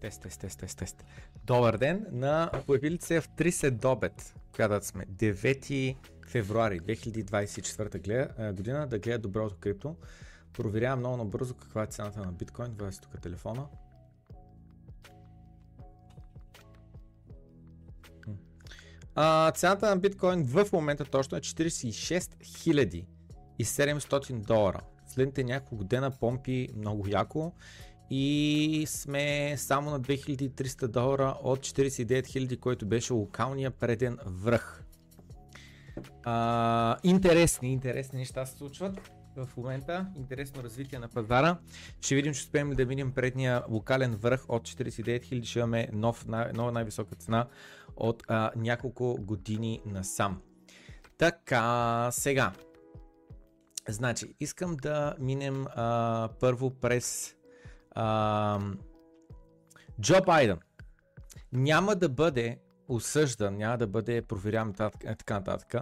Тест, тест, тест, тест, тест. Добър ден на появили се в 3 след обед, сме 9 февруари 2024 гледа, година да гледа доброто крипто. Проверявам много набързо каква е цената на биткоин. Това е тук телефона. А, цената на биткоин в момента точно е 46 700 долара. Следните няколко дена помпи много яко и сме само на 2300 долара от 49 000, който беше локалния преден връх. А, интересни, интересни неща се случват в момента. Интересно развитие на пазара. Ще видим, че успеем ли да минем предния локален връх от 49 000. Ще имаме нов, нова най-висока цена от а, няколко години насам. Така, сега. Значи, искам да минем а, първо през Джо Байден. Няма да бъде осъждан, няма да бъде проверяван така нататък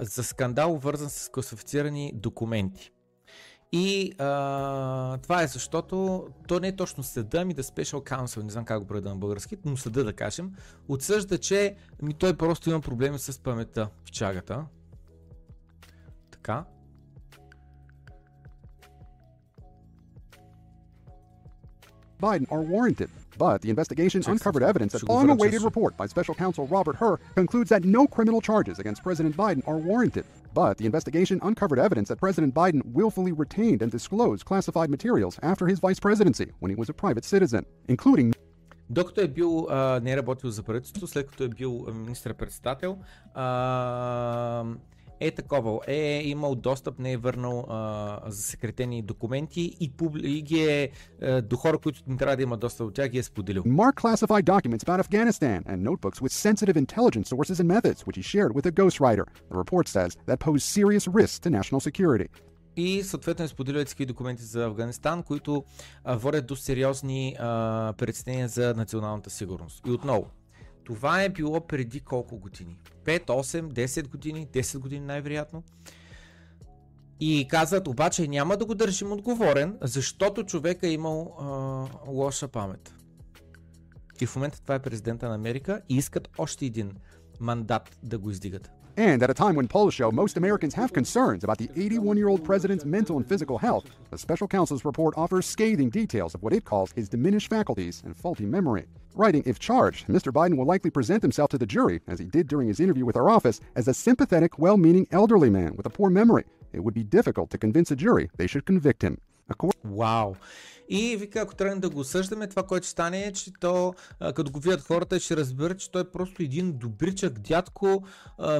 за скандал, вързан с класифицирани документи. И а, това е защото то не е точно съда, ми да Special Counsel, не знам как го преда на български, но съда да кажем, отсъжда, че ми той просто има проблеми с паметта в чагата. Така. Biden are warranted. But the investigation uncovered evidence that long awaited report by special counsel Robert Hur concludes that no criminal charges against President Biden are warranted. But the investigation uncovered evidence that President Biden willfully retained and disclosed classified materials after his vice presidency when he was a private citizen, including Докато е бил, а, не е работил за правителството, след като е бил министър-председател, а, е такова, е имал достъп, не е върнал а, засекретени документи и, публи, и ги е а, до хора, които не трябва да има достъп до тях, ги е споделил. Mark classified documents about Afghanistan and notebooks with sensitive intelligence sources and methods, which he shared with a ghostwriter. The report says that pose serious risks to national security. И съответно е споделил такива документи за Афганистан, които а, водят до сериозни а, притеснения за националната сигурност. И отново, това е било преди колко години? 5, 8, 10 години, 10 години най-вероятно. И казват, обаче няма да го държим отговорен, защото човек е имал а, лоша памет. И в момента това е президента на Америка и искат още един мандат да го издигат. And at a time when polls show most Americans have concerns about the 81 year old president's mental and physical health, the special counsel's report offers scathing details of what it calls his diminished faculties and faulty memory. Writing, if charged, Mr. Biden will likely present himself to the jury, as he did during his interview with our office, as a sympathetic, well meaning elderly man with a poor memory. It would be difficult to convince a jury they should convict him. Wow. И вика, ако тръгнем да го осъждаме, това, което стане е, че то, като го видят хората, ще разберат, че той е просто един добричък дядко,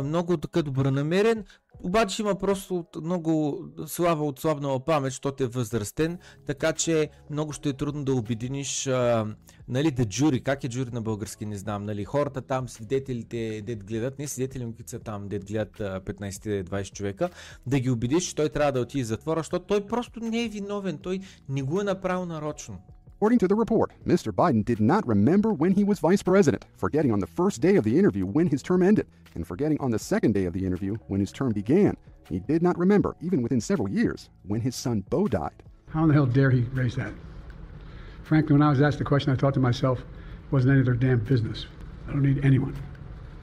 много така добронамерен, обаче има просто много слаба отслабнала памет, защото е възрастен, така че много ще е трудно да обединиш, а, нали, да джури, как е джури на български, не знам, нали, хората там, свидетелите, дед гледат, не свидетели, които са там, дед гледат 15-20 човека, да ги убедиш, че той трябва да отиде в затвора, защото той просто не е виновен, той не го е направил нарочно. According to the report, Mr. Biden did not remember when he was vice president, forgetting on the first day of the interview when his term ended, and forgetting on the second day of the interview when his term began. He did not remember, even within several years, when his son Bo died. How in the hell dare he raise that? Frankly, when I was asked the question, I thought to myself, it wasn't any of their damn business. I don't need anyone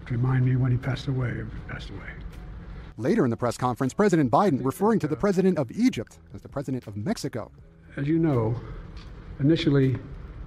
to remind me when he passed away or passed away. Later in the press conference, President Biden referring to the president of Egypt as the president of Mexico. As you know, Initially,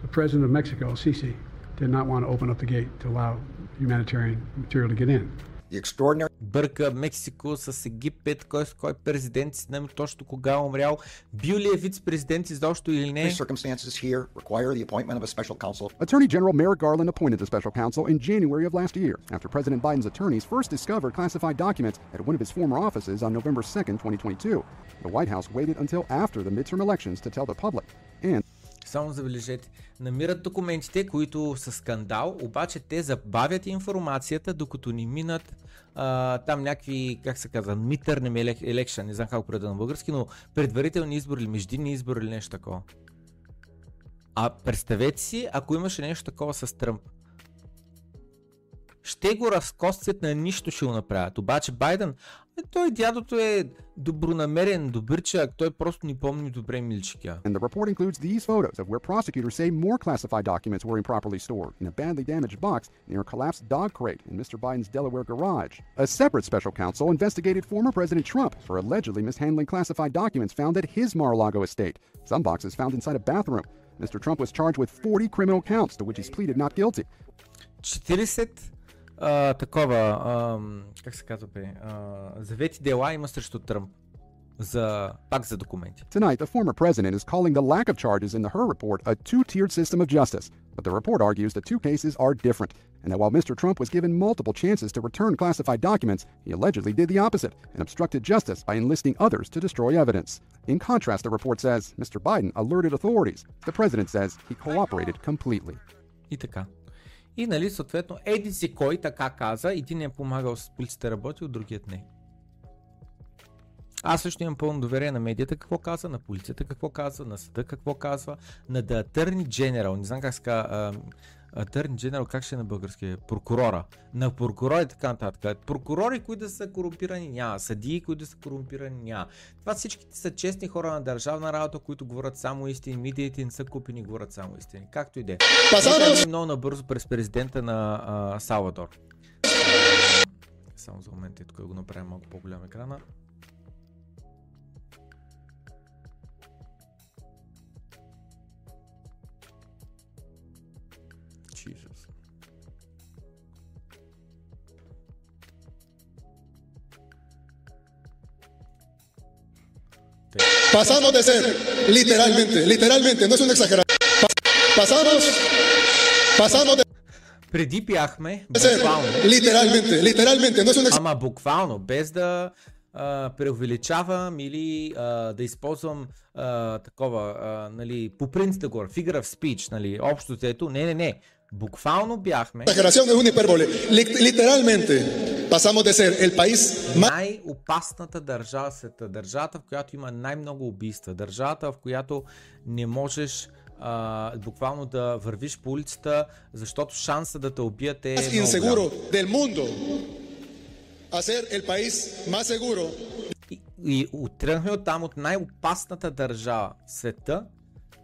the president of Mexico, Sisi, did not want to open up the gate to allow humanitarian material to get in. Extraordinary... Бърка Мексико с Египет, кой, кой президент си знаме точно кога е умрял, бил ли е вице-президент изобщо или не. Circumstances here require the appointment of a special counsel. Attorney General Merrick Garland appointed the special counsel in January of last year after President Biden's attorneys first discovered classified documents at one of his former offices on November 2nd, 2022. The White House waited until after the midterm elections to tell the public. And само забележете, намират документите, които са скандал, обаче те забавят информацията, докато ни минат а, там някакви, как се казва, митърни елекшен, не знам как преда на български, но предварителни избори или междинни избори или нещо такова. А представете си, ако имаше нещо такова с Тръмп. ще го разкостят на нищо ще го направят. Обаче Байден, е, той дядото е добронамерен, добърчак, той просто ни помни добре милчика. And the report includes these photos of where prosecutors say more classified documents were improperly stored in a badly damaged box near a collapsed dog crate in Mr. Biden's Delaware garage. A separate special counsel investigated former President Trump for allegedly mishandling classified documents found at his Mar-a-Lago estate. Some boxes found inside a bathroom. Mr. Trump was charged with 40 criminal counts to which he's pleaded not guilty. 40 а, такова, а, как се казва бе, а, завети дела има срещу Тръмп. За, пак за документи. Tonight, the former president is calling the lack of charges in the Her report a two tiered system of justice. But the report argues the two cases are different, and that while Mr. Trump was given multiple chances to return classified documents, he allegedly did the opposite and obstructed justice by enlisting others to destroy evidence. In contrast, the report says Mr. Biden alerted authorities. The president says he cooperated completely. И така. И нали, съответно, еди си кой така каза, един е помагал с полицията работил, другият не. Аз също имам пълно доверие на медията какво казва, на полицията какво казва, на съда какво казва, на The Attorney General, не знам как се казва, Attorney General, как ще е на български? Прокурора. На прокурори и така нататък. Прокурори, които да са корумпирани, няма. Съдии, които да са корумпирани, няма. Това всичките са честни хора на държавна работа, които говорят само истини. Медиите не са купени, говорят само истини. Както и де. Пазаров! Много набързо през президента на а, Салвадор. Само за момент, тук го направим малко по-голям екрана. Pasamos de ser, literalmente, literalmente, no es una exageración. Pa- Pasamos, pasamos de Преди бяхме, буквално, literalmente, no es una ама буквално, без да а, преувеличавам или а, да използвам а, такова, а, нали, по принцип да говоря, figure of speech, нали, общо взето, не, не, не, буквално бяхме exageración, es hipérbole. Literalmente, pasamos de ser el país най-опасната държава в света, държавата, в която има най-много убийства, държавата, в която не можеш а, буквално да вървиш по улицата, защото шанса да те убият е много más seguro И, и оттръгнахме от там от най-опасната държава в света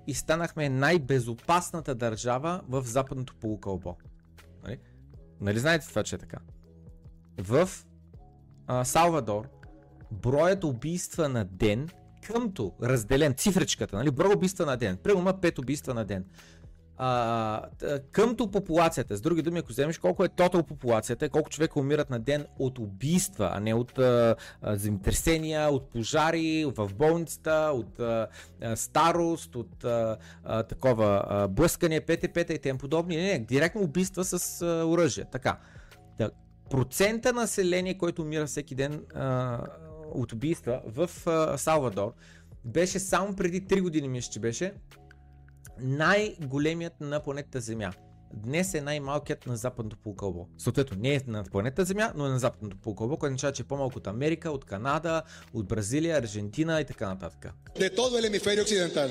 и станахме най-безопасната държава в западното полукълбо. Нали? нали знаете това, че е така? В а, Салвадор броят убийства на ден, къмто разделен, цифричката, нали? брой убийства на ден, примерно има 5 убийства на ден. А, къмто популацията, с други думи, ако вземеш колко е тотал популацията, колко човека умират на ден от убийства, а не от земетресения, от пожари, в болницата, от а, старост, от а, такова а, блъскане, ПТП и тем подобни. Не, не, директно убийства с оръжие. Така. Да, процента население, който умира всеки ден а, от убийства в а, Салвадор, беше само преди 3 години, мисля, че беше най-големият на планетата Земя. Днес е най-малкият на западното полукълбо. Съответно, не е на планетата Земя, но е на западното полукълбо, което означава, че е по-малко от Америка, от Канада, от Бразилия, Аржентина и така нататък. de todo el hemisferio occidental.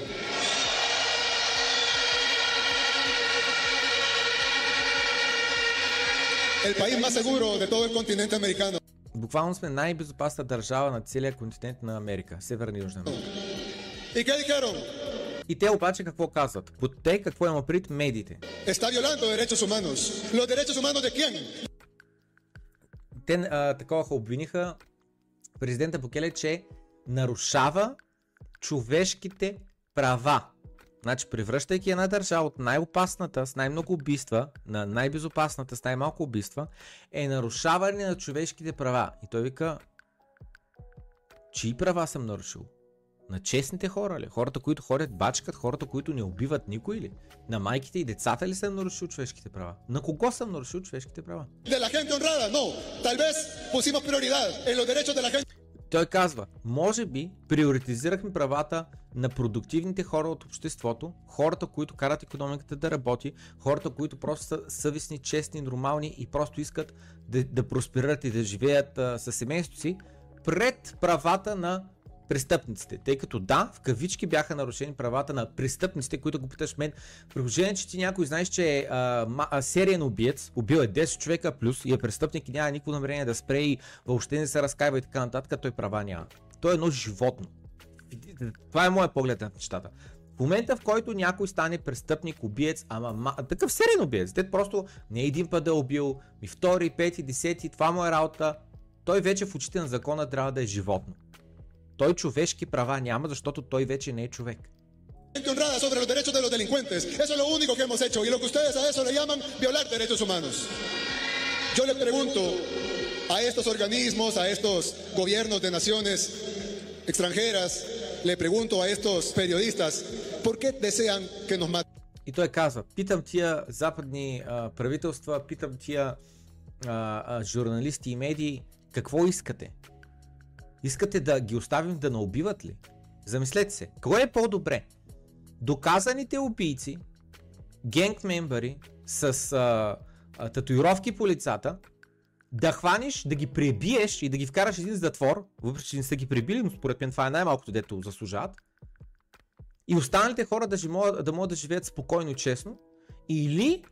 El país más seguro de todo el continente americano. Буквално сме най-безопасна държава на целия континент на Америка, Северна и Южна Америка. ¿Y qué dijeron? И те обаче какво казват? Под те какво има пред медиите? Está violando derechos humanos. ¿Los derechos humanos de quién? те а, такова обвиниха президента Букеле, че нарушава човешките права. Значи, превръщайки една държава от най-опасната, с най-много убийства, на най-безопасната, с най-малко убийства, е нарушаване на човешките права. И той вика, чии права съм нарушил? На честните хора ли? Хората, които ходят бачкат, хората, които не убиват никой ли? На майките и децата ли съм нарушил човешките права? На кого съм нарушил човешките права? ¿De la gente honrada? No. Tal vez pusimos prioridad en los derechos de la gente Той казва, може би приоритизирахме правата на продуктивните хора от обществото, хората, които карат економиката да работи, хората, които просто са съвестни, честни, нормални и просто искат да, да просперират и да живеят а, със семейството си, пред правата на престъпниците. Тъй като да, в кавички бяха нарушени правата на престъпниците, които го питаш мен. При положение, че ти някой знаеш, че е а, а, сериен убиец, убил е 10 човека плюс и е престъпник и няма никакво намерение да спре и въобще не се разкаива и така нататък, той права няма. Той е едно животно. Това е моят поглед на нещата. В момента, в който някой стане престъпник, убиец, ама ма, такъв сериен убиец, те просто не един път да е убил, ми втори, пети, десети, това му е работа, той вече в очите на закона трябва да е животно. Той човешки права няма, защото той вече не е човек. Honrada sobre los derechos de los delincuentes. Eso es lo único que hemos hecho. Y lo que ustedes a eso le llaman violar derechos humanos. Yo le pregunto a estos organismos, a estos gobiernos de naciones extranjeras, le pregunto a estos periodistas, ¿por qué desean que nos maten? И той казва, питам тия западни а, правителства, питам тия а, а, журналисти и медии, какво искате? Искате да ги оставим да наубиват ли? Замислете се, кое е по-добре? Доказаните убийци, генг мембари с а, а, татуировки по лицата, да хванеш, да ги пребиеш и да ги вкараш един затвор, въпреки че не са ги пребили, но според мен това е най-малкото, дето заслужават, и останалите хора да, могат, да могат да живеят спокойно и честно, или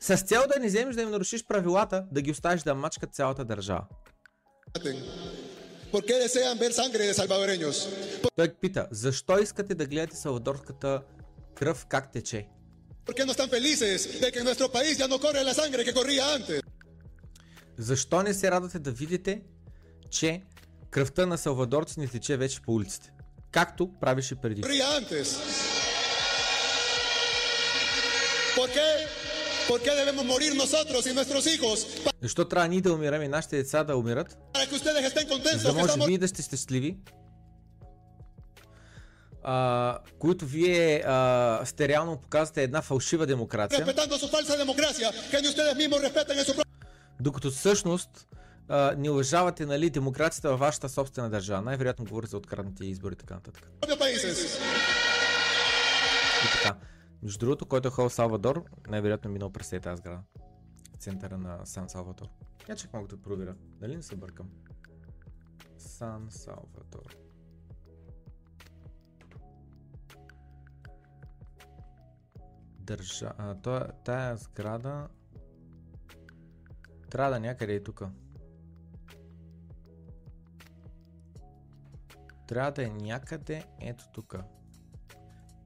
с цел да не вземеш да им нарушиш правилата, да ги оставиш да мачкат цялата държава. ¿Por qué desean ver sangre de salvadoreños? Той пита, защо искате да гледате салвадорската кръв как тече? ¿Por qué no están felices de que en nuestro país ya no corre la sangre que corría antes? Защо не се радвате да видите, че кръвта на салвадорци не тече вече по улиците? Както правеше преди. Corría antes. ¿Por qué? ¿Por qué debemos morir nosotros y nuestros hijos Защо трябва ние да умираме и нашите деца да умират? За да може вие да сте щастливи, а, които вие а, сте реално показвате една фалшива демокрация, докато всъщност а, не уважавате нали, демокрацията във вашата собствена държава. Най-вероятно говори за откраднати избори и така нататък. И така. Между другото, който е ходил Салвадор, най-вероятно е минал през тази сграда. Центъра на Сан Салвадор. Я чак малко да проверя. Дали не се бъркам? Сан Салвадор. Държа... А, то, тая сграда... Трябва да някъде е тук. Трябва да е някъде ето тук.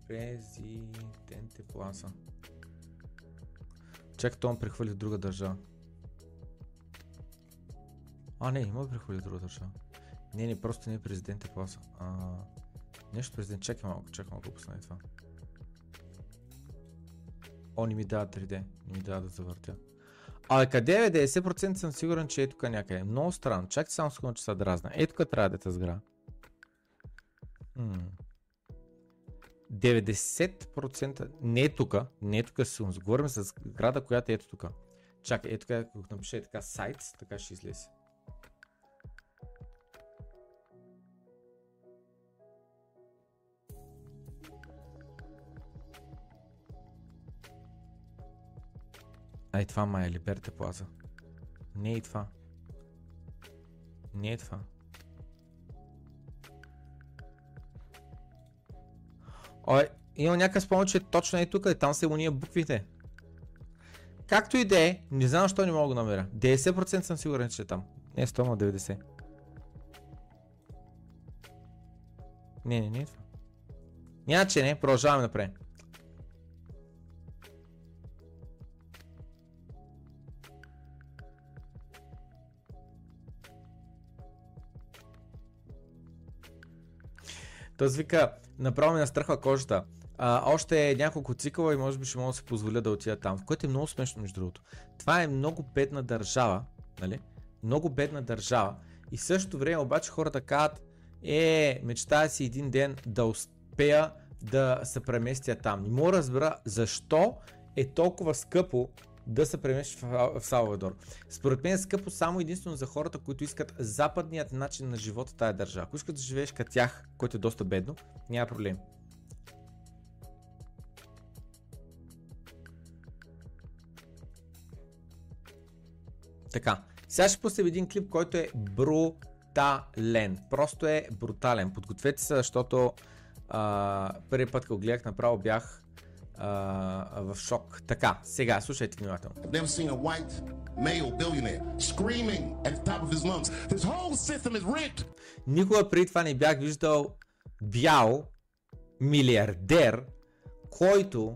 Президенте Пласа. Чакай, то ме прехвърли в друга държава. А, не, има да прехвърли в друга държава. Не, не, просто не е президенте Пласа. А, нещо президент, чакай малко, чакай малко, пусна това. О, не ми дава 3D, не ми дава да завъртя. Абе, къде е 90% съм сигурен, че е тук някъде. Много странно. Чакай само секунда, че се дразна. Е, тук трябва да е тази сграда. М. 90% не е тук, не е тук. Говорим с града, която е ето тук. Чакай, ето тук, ако напиша е така сайт, така ще излезе. Ай, това май е Либерте Плаза. Не е това. Не е това. Ой, има някакъв спомен, че точно е тук и там са уния буквите. Както и да е, не знам защо не мога да намеря. 90% съм сигурен, че е там. Не 100, но 90. Не, не, не е това. Няма, че не, продължаваме напред. Той вика, направо ми настръхва кожата. А, още няколко цикъла и може би ще мога да си позволя да отида там, което е много смешно между другото. Това е много бедна държава, нали? Много бедна държава. И в същото време обаче хората казват, е, мечтая си един ден да успея да се преместя там. Не мога да разбера защо е толкова скъпо да се преместиш в, Салвадор. Според мен е скъпо само единствено за хората, които искат западният начин на живота тая държава. Ако искат да живееш като тях, което е доста бедно, няма проблем. Така, сега ще поставя един клип, който е брутален. Просто е брутален. Подгответе се, защото а, първи път, когато гледах направо, бях а, в шок. Така, сега, слушайте внимателно. Никога преди това не бях виждал бял милиардер, който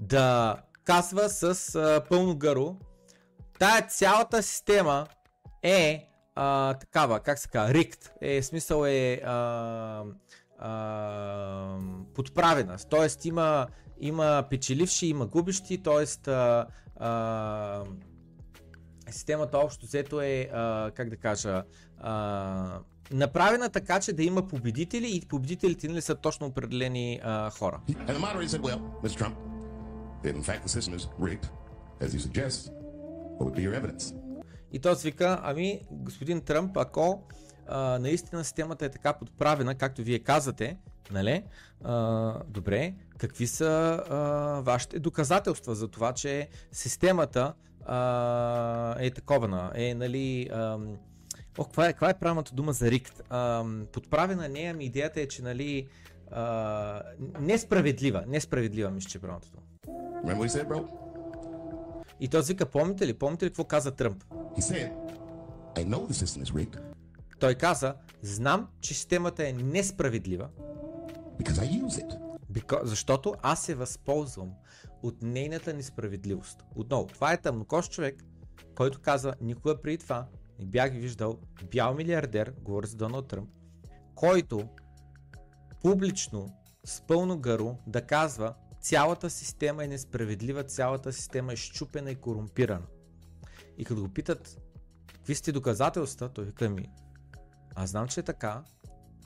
да казва с а, пълно гърло, тая цялата система е а, такава, как се казва, рикт, е, смисъл е а, а, подправена, т.е. има, има печеливши, има губещи, т.е. Системата общо взето е, а, как да кажа, а, направена така, че да има победители и победителите нали са точно определени а, хора. Said, Well. Trump, rigged? И той вика, ами господин Тръмп, ако а, наистина системата е така подправена, както вие казвате, нали? А, добре, какви са а, вашите доказателства за това, че системата а, е такована, е нали... А, О, каква е, каква е правилната дума за рикт? А, подправена не, ами идеята е, че нали... А, несправедлива, несправедлива мисля, че е правилната дума. Said? И той вика, помните ли, помните ли какво каза Тръмп? Said, Той каза, знам, че системата е несправедлива, because I use it. Because, защото аз се възползвам от нейната несправедливост. Отново, това е тъмнокош човек, който казва, никога преди това не бях виждал бял милиардер, говоря за Доналд Тръмп, който публично, с пълно гърло, да казва, цялата система е несправедлива, цялата система е щупена и корумпирана. И като го питат, какви сте доказателства, той вика ми, аз знам, че е така,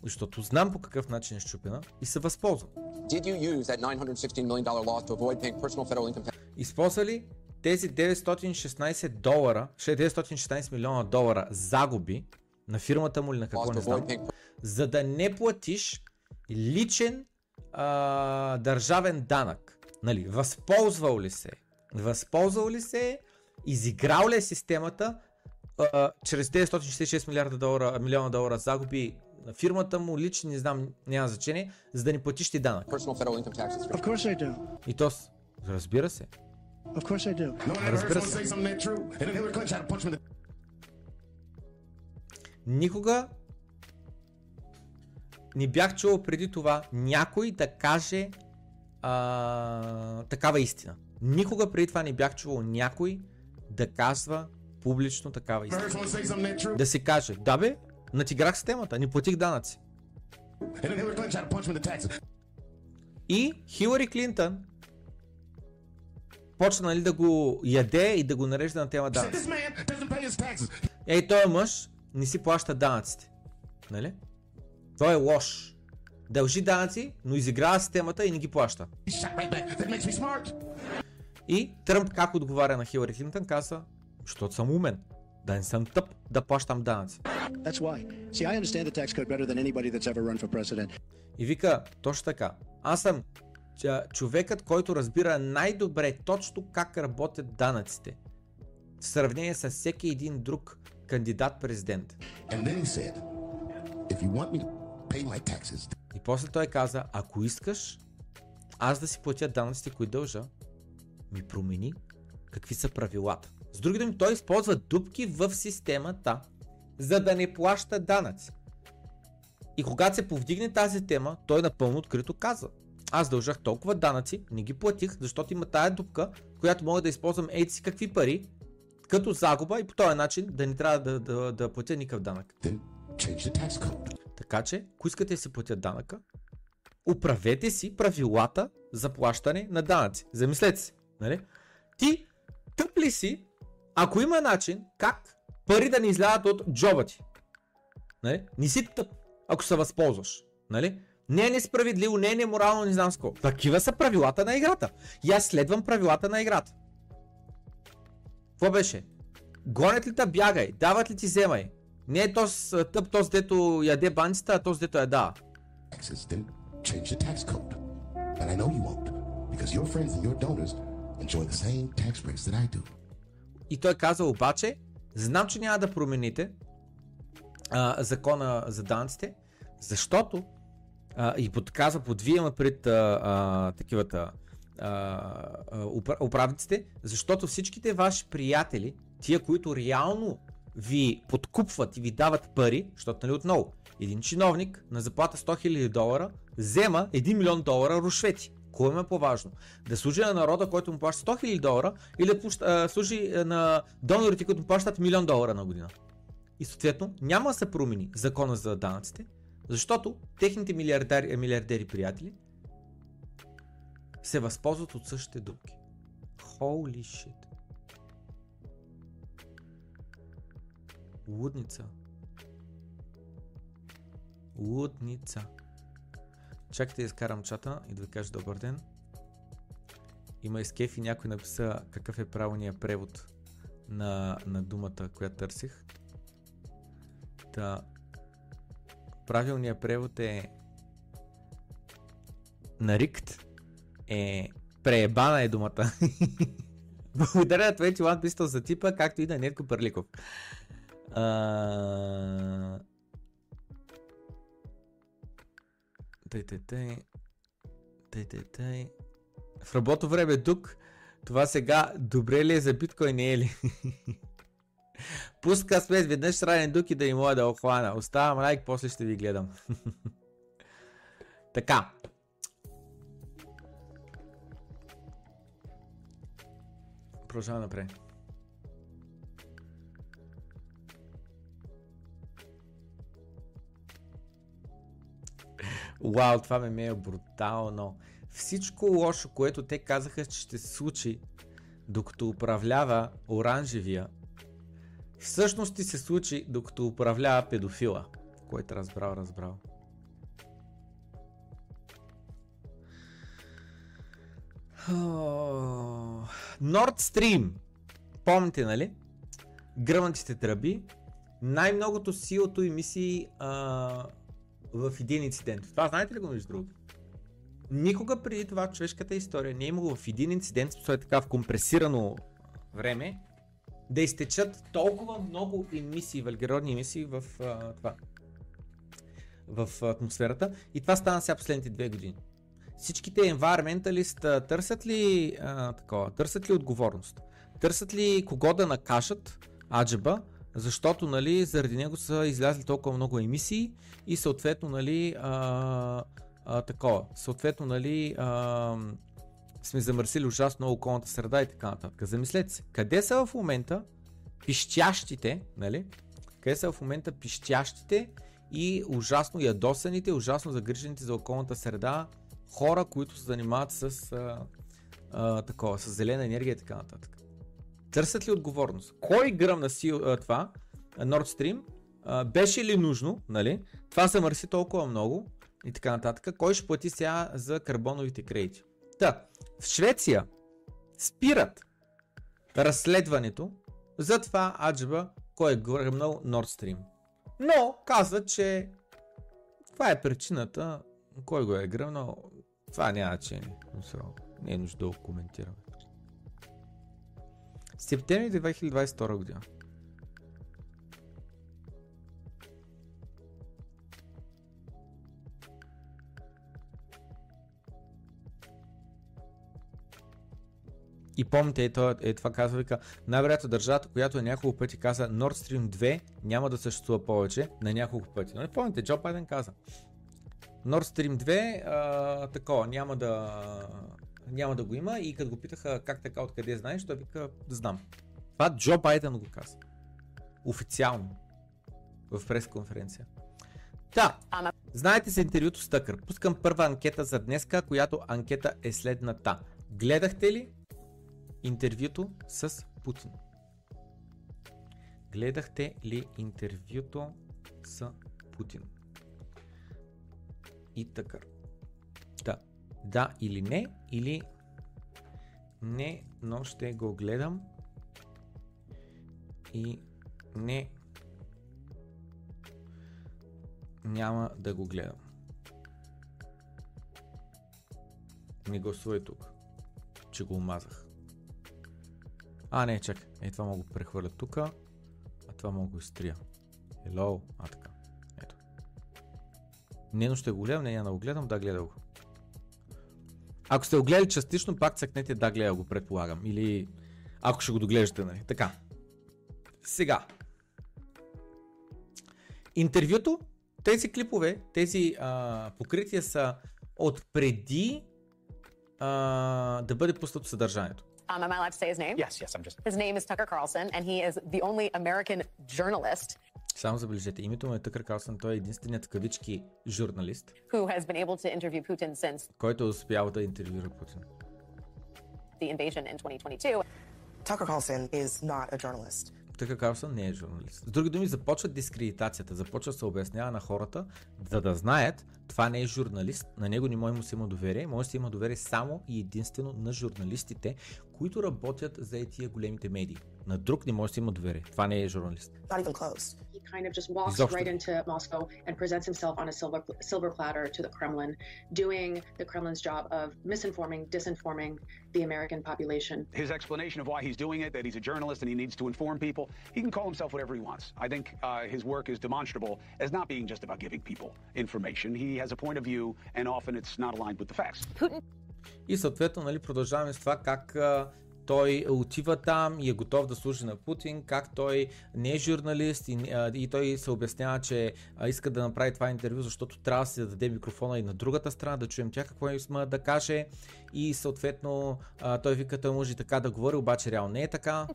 защото знам по какъв начин е щупена и се възползвам. Did you use that $916 million loss to avoid paying personal federal income tax? Използва ли тези 916 долара, ще 916 милиона долара загуби на фирмата му или на какво не знам, за да не платиш личен а, държавен данък. Нали, възползвал ли се? Възползвал ли се? Изиграл ли е системата а, чрез 966 милиарда долара, милиона долара загуби фирмата му, лични, не знам, няма значение, за да не платиш ти данък. И то, разбира се, Разбира се. никога не бях чувал преди това някой да каже а, такава истина. Никога преди това не бях чувал някой да казва публично такава истина. Да си каже, да бе, натиграх системата, не платих данъци. И Хилари Клинтън почна нали, да го яде и да го нарежда на тема данъци. Ей, той мъж не си плаща данъците. Нали? Той е лош. Дължи данъци, но изиграва системата и не ги плаща. И Тръмп как отговаря на Хилари Клинтън каза, защото съм умен. Да не съм тъп да плащам данъци. See. И вика, точно така. Аз съм човекът, който разбира най-добре точно как работят данъците. В сравнение с всеки един друг кандидат-президент. Said, taxes, И после той каза, ако искаш аз да си платя данъците, които дължа, ми промени какви са правилата. С други думи, той използва дупки в системата, за да не плаща данъци. И когато се повдигне тази тема, той напълно открито каза. Аз дължах толкова данъци, не ги платих, защото има тая дупка, която мога да използвам ейди си какви пари, като загуба и по този начин да не трябва да, да, да платя никакъв данък. Така че, ако искате да си платят данъка, управете си правилата за плащане на данъци. Замислете се. Нали? Ти тъп ли си, ако има начин как пари да не излядат от джоба ти? Нали? Не си тъп, ако се възползваш. Нали? Не е несправедливо, не е неморално, не знам с какво. Такива са правилата на играта. И аз следвам правилата на играта. Какво беше? Гонят ли те бягай, дават ли ти вземай. Не е този тъп, този дето яде банците, а този дето я дава. Enjoy the same tax breaks that I do. И той каза обаче, знам, че няма да промените, а, закона за данците, защото а, и подказва, подвиема пред а, а, такивата а, управниците, защото всичките ваши приятели, тия, които реално ви подкупват и ви дават пари, защото нали отново, един чиновник на заплата 100 000 долара взема 1 милион долара рушвети. Кое е по-важно? Да служи на народа, който му плаща 100 000 долара или да служи на донорите, които му плащат милион долара на година? И съответно няма да се промени закона за данъците, защото техните милиардери, милиардери приятели се възползват от същите дупки. Holy shit. Лудница. Лудница. Чакайте да изкарам чата и да ви кажа добър ден. Има изкеф и някой написа какъв е правилният превод на, на думата, която търсих. Та, правилният превод е нарикт е преебана е думата. Благодаря на 21 Pistol за типа, както и на Нетко Пърликов. А... Тъй, тъй, тъй. Тъй, тъй, тъй. В работно време тук, това сега добре ли е за биткоин, не е ли? Пуска смет веднъж ранен дук и да им мога да охвана. Оставам лайк, после ще ви гледам. така. Продължаваме напред. Вау, това ме е брутално. Всичко лошо, което те казаха, че ще се случи, докато управлява оранжевия, всъщност ти се случи, докато управлява педофила. Който разбрал, разбрал. Nord Stream. Помните, нали? Гръмнатите тръби. Най-многото силото емисии а, в един инцидент. Това знаете ли го между другото? Никога преди това в човешката история не е имало в един инцидент, е така в компресирано време, да изтечат толкова много емисии, въглеродни емисии в а, това в атмосферата и това стана сега последните две години. Всичките енвайрменталист търсят ли а, такова, търсят ли отговорност? Търсят ли кого да накашат аджаба, защото нали, заради него са излязли толкова много емисии и съответно нали, а, а, такова, съответно нали, а, сме замърсили ужасно околната среда и така нататък. Замислете се, къде са в момента пищящите, нали? Къде са в момента пищящите и ужасно ядосаните, ужасно загрижените за околната среда хора, които се занимават с а, а, такова, с зелена енергия и така нататък. Търсят ли отговорност? Кой гръмна си това, Nord Stream, беше ли нужно, нали? Това се мърси толкова много и така нататък. Кой ще плати сега за карбоновите кредити? Та, в Швеция спират разследването за това аджба, кой е гръмнал Nord Stream. Но казват, че това е причината, кой го е гръмнал, това няма значение. Не е нужда да го коментираме. Септември 2022 година. И помните, е, това, е, това казва, вика, най-вероятно държавата, която е няколко пъти каза Nord Stream 2 няма да съществува повече на няколко пъти. Но не помните, Джо Байден каза. Nord Stream 2 а, такова, няма да, няма да го има и като го питаха как така, откъде знаеш, той вика, знам. Това Джо Байден го каза. Официално. В пресконференция. Да, знаете за интервюто с Тъкър. Пускам първа анкета за днеска, която анкета е следната. Гледахте ли интервюто с Путин? Гледахте ли интервюто с Путин? И така. Да. Или не, или не, но ще го гледам. И не, няма да го гледам. Не гласувай тук, че го омазах. А, не, чакай. Е, това мога го прехвърля тук, а това мога го изтрия. Hello, а така. Не, но ще го гледам, не, я да го гледам, да, гледа го. Ако сте го гледали частично, пак цъкнете да гледа го, предполагам. Или ако ще го доглеждате, нали? Така. Сега. Интервюто, тези клипове, тези а, покрития са от преди а, да бъде пуснато съдържанието. Um, am I allowed to say his name? Yes, yes, I'm just. His name is Tucker Carlson, and he is the only American journalist Само забележете, името му е Тъкър Калсън, той е единственият в кавички журналист, who has been able to interview Putin since който е успял да интервюира Путин. the invasion in 2022. Tucker Carlson is not a journalist. Тъкър Калсън не е журналист. С други думи, започва дискредитацията, започва се обяснява на хората, за да знаят, това не е журналист, на него не може му се има доверие, може да се има доверие само и единствено на журналистите, които работят за тия големите медии. На друг не може да се има доверие. Това не е журналист. Not even close. He kind of just walks Exhausted. right into Moscow and presents himself on a silver silver platter to the Kremlin, doing the Kremlin's job of misinforming, disinforming the American population. His explanation of why he's doing it, that he's a journalist and he needs to inform people, he can call himself whatever he wants. I think uh, his work is demonstrable as not being just about giving people information. He has a point of view, and often it's not aligned with the facts. Putin И съответно нали, продължаваме с това как а, той отива там и е готов да служи на Путин, как той не е журналист и, а, и той се обяснява, че а, иска да направи това интервю, защото трябва да се даде микрофона и на другата страна, да чуем тя какво има да каже и съответно а, той вика, той може и така да говори, обаче реално не е така.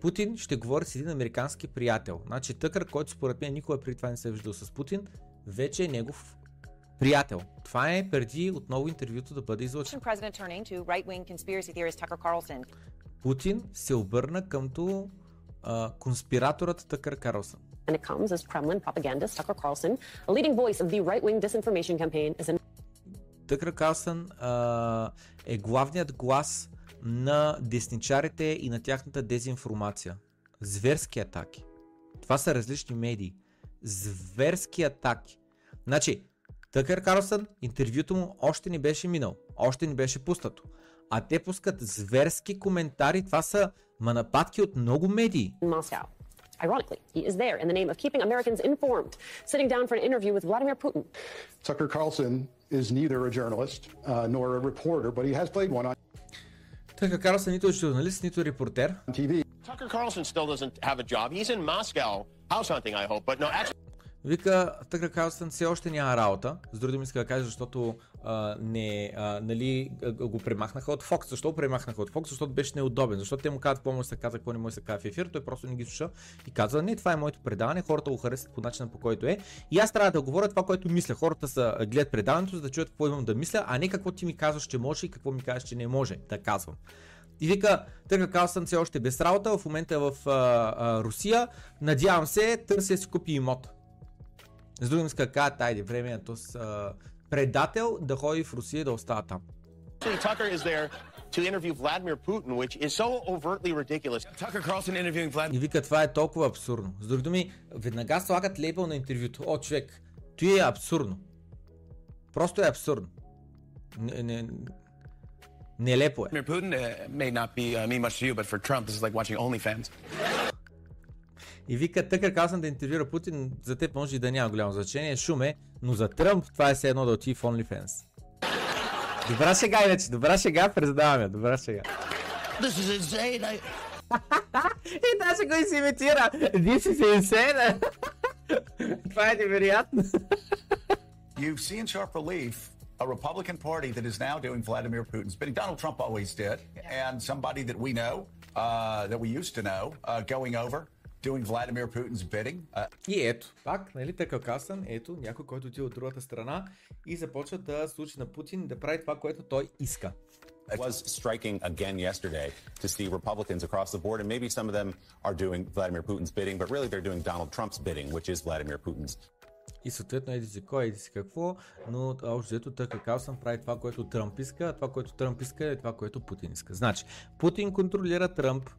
Путин ще говори с един американски приятел. Значи Тъкър, който според мен никога преди това не се е виждал с Путин, вече е негов приятел. Това е преди отново интервюто да бъде излъчено. Путин се обърна къмто а, конспираторът Тъкър Карлсън. And it comes as Kremlin propagandist Tucker Carlson, a leading voice of the right-wing disinformation campaign, is Тъкър Карлсън а, е главният глас на десничарите и на тяхната дезинформация. Зверски атаки. Това са различни медии. Зверски атаки. Значи, Тъкър Карлсън, интервюто му още не беше минал, още не беше пуснато. А те пускат зверски коментари, това са ма нападки от много медии. Moscow. Ironically, he is there in the name of keeping Americans informed, sitting down for an interview with Vladimir Putin. Tucker Carlson is neither a journalist uh, nor a reporter, but he has played one on Тъкър Карлсън нито е журналист, нито е репортер. TV. Tucker Carlson still doesn't have a job. He's in Moscow house hunting, I hope. But no, actually, Вика, Тъкър Карлсън все още няма работа. С други думи иска да кажа, защото а, не, а, нали, го премахнаха от Fox. Защо премахнаха от Fox? Защото беше неудобен. Защото те му казват какво да се казва, какво не да се казва в ефир. Той просто не ги слуша и казва, не, това е моето предаване, хората го харесват по начина по който е. И аз трябва да говоря това, което мисля. Хората са, гледат предаването, за да чуят какво имам да мисля, а не какво ти ми казваш, че може и какво ми казваш, че не може да казвам. И вика, Тъкър Карлсън все още без работа, в момента е в а, а, Русия. Надявам се, търся си купи имот. С другим иска да кажат, айде, време е то с а, предател да ходи в Русия и да остава там. Tucker is there to interview Vladimir Putin, which is so overtly ridiculous. Tucker Carlson interviewing Vladimir. И вика, това е толкова абсурдно. С други думи, веднага слагат лейбъл на интервюто. О, човек, той е абсурдно. Просто е абсурдно. Не, не, нелепо е. Putin uh, may not be uh, mean much to you, but for Trump, this is like watching OnlyFans. И вика, Тъкър Карлсън да интервюира Путин, за теб може и да няма голямо значение, шуме, но за Тръмп това е все едно да отиде в OnlyFans. Добра шега иначе, добра шега, признаваме, добра шега. This is insane. I... И даже го си имитира. This is insane. Това е невероятно. You've seen sharp relief a Republican Party that is now doing Vladimir Putin's bidding. Donald Trump always did, and somebody that we know, uh, that we used to know, uh, going over, doing Vladimir Putin's bidding. Uh, И ето, пак, нали, така Касън, ето, някой, който отива от другата страна и започва да служи на Путин да прави това, което той иска. It was striking again yesterday to see Republicans across the board, and maybe some of them are doing Vladimir Putin's bidding, but really they're doing Donald Trump's bidding, which is Vladimir Putin's. И съответно еди си кой, еди си какво, но общо взето Тъка Калсън прави това, което Тръмп иска, а това, което Тръмп иска е това, което Путин иска. Значи, Путин контролира Тръмп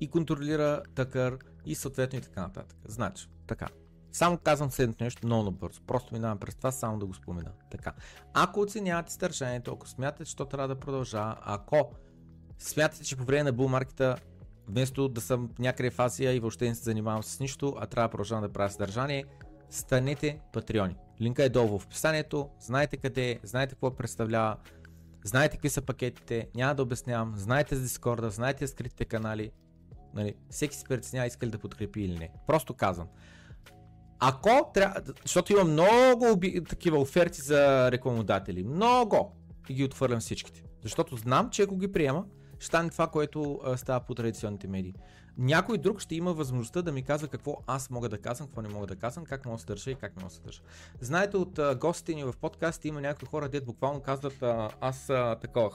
и контролира Тъкър и съответно и така нататък. Значи, така. Само казвам следното нещо много набързо. Просто минавам през това, само да го спомена. Така. Ако оценявате стържането, ако смятате, че то трябва да продължава, ако смятате, че по време на булмаркета вместо да съм някъде в Азия и въобще не се занимавам с нищо, а трябва да продължавам да правя съдържание, станете патреони. Линка е долу в описанието, знаете къде е, знаете какво представлява, знаете какви са пакетите, няма да обяснявам, знаете за Дискорда, знаете скритите канали, нали, всеки си преценява иска ли да подкрепи или не. Просто казвам. Ако трябва, защото има много оби, такива оферти за рекламодатели, много, и ги отхвърлям всичките. Защото знам, че ако ги приема, ще стане това, което става по традиционните медии. Някой друг ще има възможността да ми казва какво аз мога да казвам, какво не мога да казвам, как мога да се държа и как не мога да се държа. Знаете, от гостите ни в подкаста има някои хора, дет буквално казват, аз такова.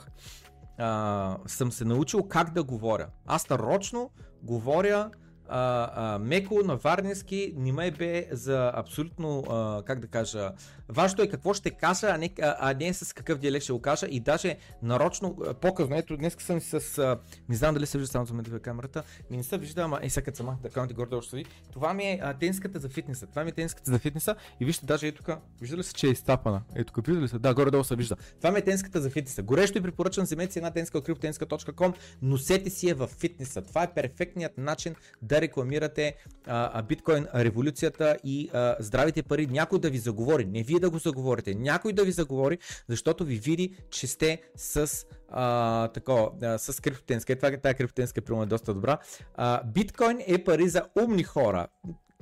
А, съм се научил как да говоря. Аз нарочно говоря а, а, меко на варненски не ме бе за абсолютно, а, как да кажа, важното е какво ще кажа, а не, а, а не с какъв диалект ще го кажа и даже нарочно, по-късно, ето днес съм с, а, не знам дали се вижда само за камерата, ми не се вижда, ама е сега сама, да камерата горе още Това ми е а, тенската за фитнеса, това ми е тенската за фитнеса и вижте даже е тук, вижда ли се, че е изтапана? Ето тук, вижда ли се? Да, горе-долу се вижда. Това ми е тенската за фитнеса. Горещо ви препоръчвам, вземете си една тенска от cryptotenska.com, носете си я в фитнеса. Това е перфектният начин да рекламирате а, биткоин революцията и а, здравите пари, някой да ви заговори, не вие да го заговорите, някой да ви заговори, защото ви види, че сте с а, тако, а, с криптотенска. Е, тази криптотенска е доста добра. А, биткоин е пари за умни хора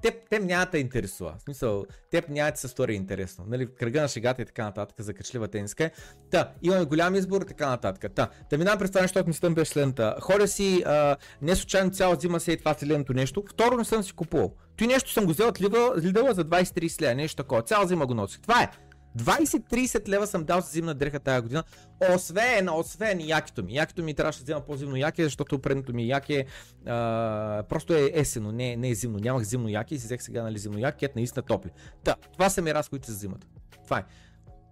теб, теб няма да интересува. В смисъл, теб няма да се стори интересно. Нали, кръга на шегата и така нататък, за качлива тениска. Та, имаме голям избор и така нататък. Та, да минавам през това нещо, от мислята беше следната. Ходя си, а, не случайно цяла зима се и това следното нещо. Второ, не съм си купувал. Той нещо съм го взел от Lidl за 20-30 лева, нещо такова. Цяла зима го носих. Това е. 20-30 лева съм дал за зимна дреха тази година. Освен, освен якито ми. Якито ми трябваше да взема по-зимно яке, защото предното ми яке а, просто е есено, не, не е зимно. Нямах зимно яке и си взех сега нали, зимно яке, наистина топли. Та, това са ми разходите за зимата. Това е.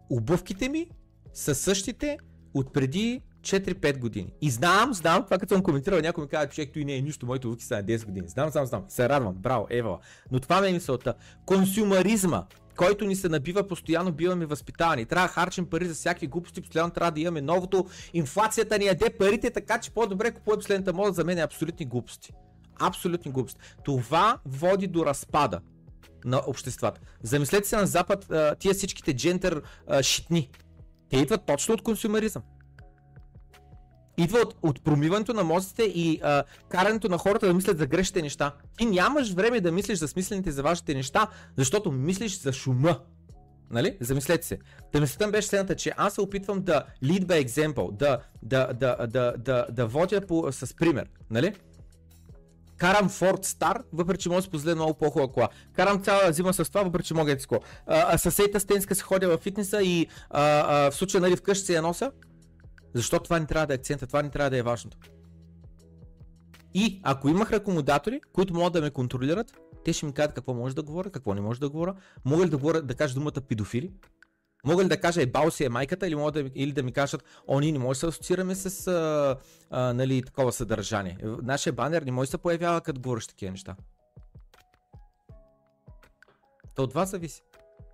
Обувките ми са същите от преди 4-5 години. И знам, знам, това като съм коментирал, някой ми казва, че той не е нищо, моите обувки са на 10 години. Знам, знам, знам. Се радвам. Браво, Ева. Но това ми е мисълта. Консюмаризма който ни се набива постоянно, биваме възпитавани. Трябва да харчим пари за всяки глупости, постоянно трябва да имаме новото. Инфлацията ни яде парите, така че по-добре купуваме последната мода. За мен е абсолютни глупости. Абсолютни глупости. Това води до разпада на обществата. Замислете се на Запад, тия всичките джентър шитни. Те идват точно от консумеризъм идва от, от промиването на мозъците и а, карането на хората да мислят за грешните неща. Ти нямаш време да мислиш за смислените за вашите неща, защото мислиш за шума. Нали? Замислете се. Да мислята беше следната, че аз се опитвам да lead by example, да, да, да, да, да, да водя по, с пример. Нали? Карам Ford Star, въпреки че мога да си позволя много по-хубава кола. Карам цяла зима с това, въпреки че мога да си А, с Ейта Стенска се ходя в фитнеса и а, а, в случая нали, вкъщи се я нося. Защо това не трябва да е акцента, това не трябва да е важното. И ако имах рекомодатори, които могат да ме контролират, те ще ми кажат какво може да говоря, какво не може да говоря. Мога ли да говоря, да кажа думата педофили? Мога ли да кажа е бал си е майката или, мога да, или да ми кажат, о, ние не може да се асоциираме с а, а, нали, такова съдържание. Нашия банер не може да се появява като говориш такива неща. То от вас зависи.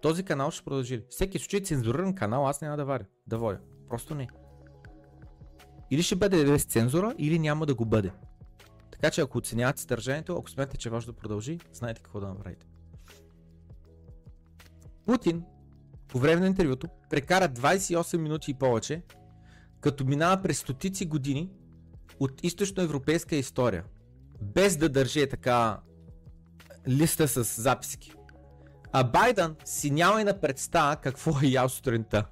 Този канал ще продължи. Всеки случай цензуриран канал аз няма да варя, да водя. Просто не. Или ще бъде без цензура, или няма да го бъде. Така че ако оценявате съдържанието, ако смятате, че е важно да продължи, знаете какво да направите. Путин по време на интервюто прекара 28 минути и повече, като минава през стотици години от източноевропейска история, без да държи така листа с записки. А Байден си няма и на представа какво е ял сутринта.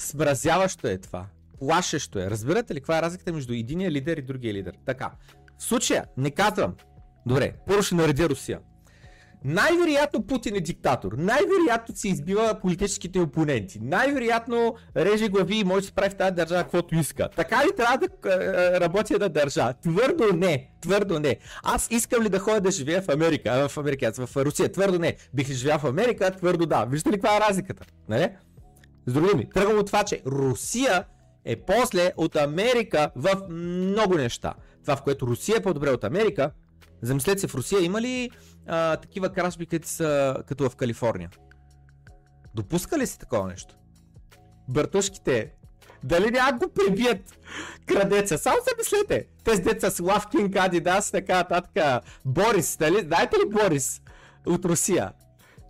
Смразяващо е това. Плашещо е. Разбирате ли каква е разликата между единия лидер и другия лидер? Така. В случая, не казвам. Добре, първо ще наредя Русия. Най-вероятно Путин е диктатор. Най-вероятно си избива политическите опоненти. Най-вероятно реже глави и може да се прави в тази държава каквото иска. Така ли трябва да е, работя да държа? Твърдо не. Твърдо не. Аз искам ли да ходя да живея в Америка? В Америка, в Русия. Твърдо не. Бих ли живял в Америка? Твърдо да. Виждате ли каква е разликата? Нали? С други думи, тръгвам от това, че Русия е после от Америка в много неща. Това, в което Русия е по-добре от Америка, замислете се, в Русия има ли а, такива кражби, като, в Калифорния? Допуска ли се такова нещо? Бъртушките, дали няма прибият крадеца? Само замислете. Те с деца с Лавкин, Адидас, така нататък. Борис, дали, знаете ли Борис? от Русия.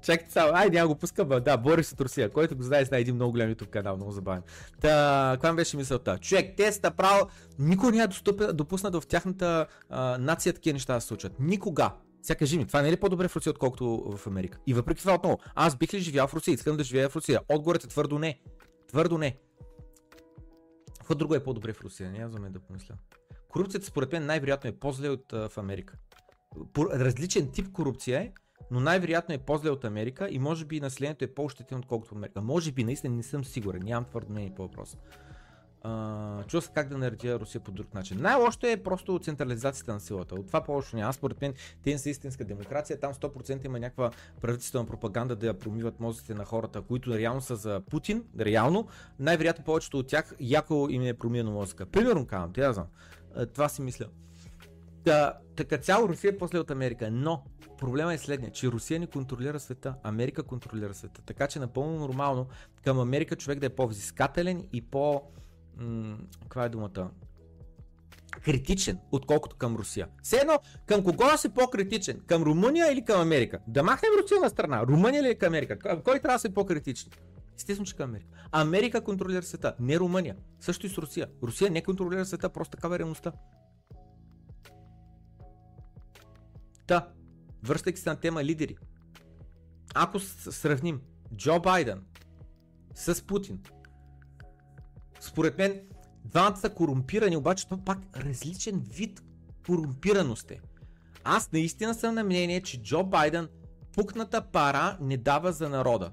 Чакайте само, ай, няма го пускам, бе. да, Борис от Русия, който го знае, знае един много голям YouTube канал, много забавен. Та, каква беше мисълта? Човек, те са право, никой няма да допуснат в тяхната а, нация такива неща да се случат. Никога. Сега кажи ми, това не е ли по-добре в Русия, отколкото в Америка? И въпреки това отново, аз бих ли живял в Русия? Искам да живея в Русия. Отгорете твърдо не. Твърдо не. Какво друго е по-добре в Русия? Няма да помисля. Корупцията според мен най-вероятно е по-зле от а, в Америка. По, различен тип корупция е, но най-вероятно е по-зле от Америка и може би населението е по-ощетено отколкото Америка. Може би, наистина не съм сигурен, нямам твърдо мнение по въпроса. Чува се как да наредя Русия по друг начин. Най-лошото е просто централизацията на силата. От това по-лошо няма. Според мен те са истинска демокрация. Там 100% има някаква правителствена пропаганда да я промиват мозъците на хората, които реално са за Путин. Реално. Най-вероятно повечето от тях яко им е промиено мозъка. Примерно казвам, тя знам. Uh, това си мисля. Да, така цяло Русия е после от Америка, но проблема е следния, че Русия не контролира света, Америка контролира света. Така че напълно нормално към Америка човек да е по-взискателен и по... М- каква е думата? критичен, отколкото към Русия. Все едно, към кого да си по-критичен? Към Румъния или към Америка? Да махнем Русия на страна. Румъния или към Америка? Кой трябва да си по-критичен? Естествено, че към Америка. Америка контролира света, не Румъния. Също и с Русия. Русия не контролира света, просто такава е реалността. Та, връщайки се на тема лидери. Ако сравним Джо Байден с Путин, според мен двамата са корумпирани, обаче това пак различен вид корумпираност е. Аз наистина съм на мнение, че Джо Байден пукната пара не дава за народа.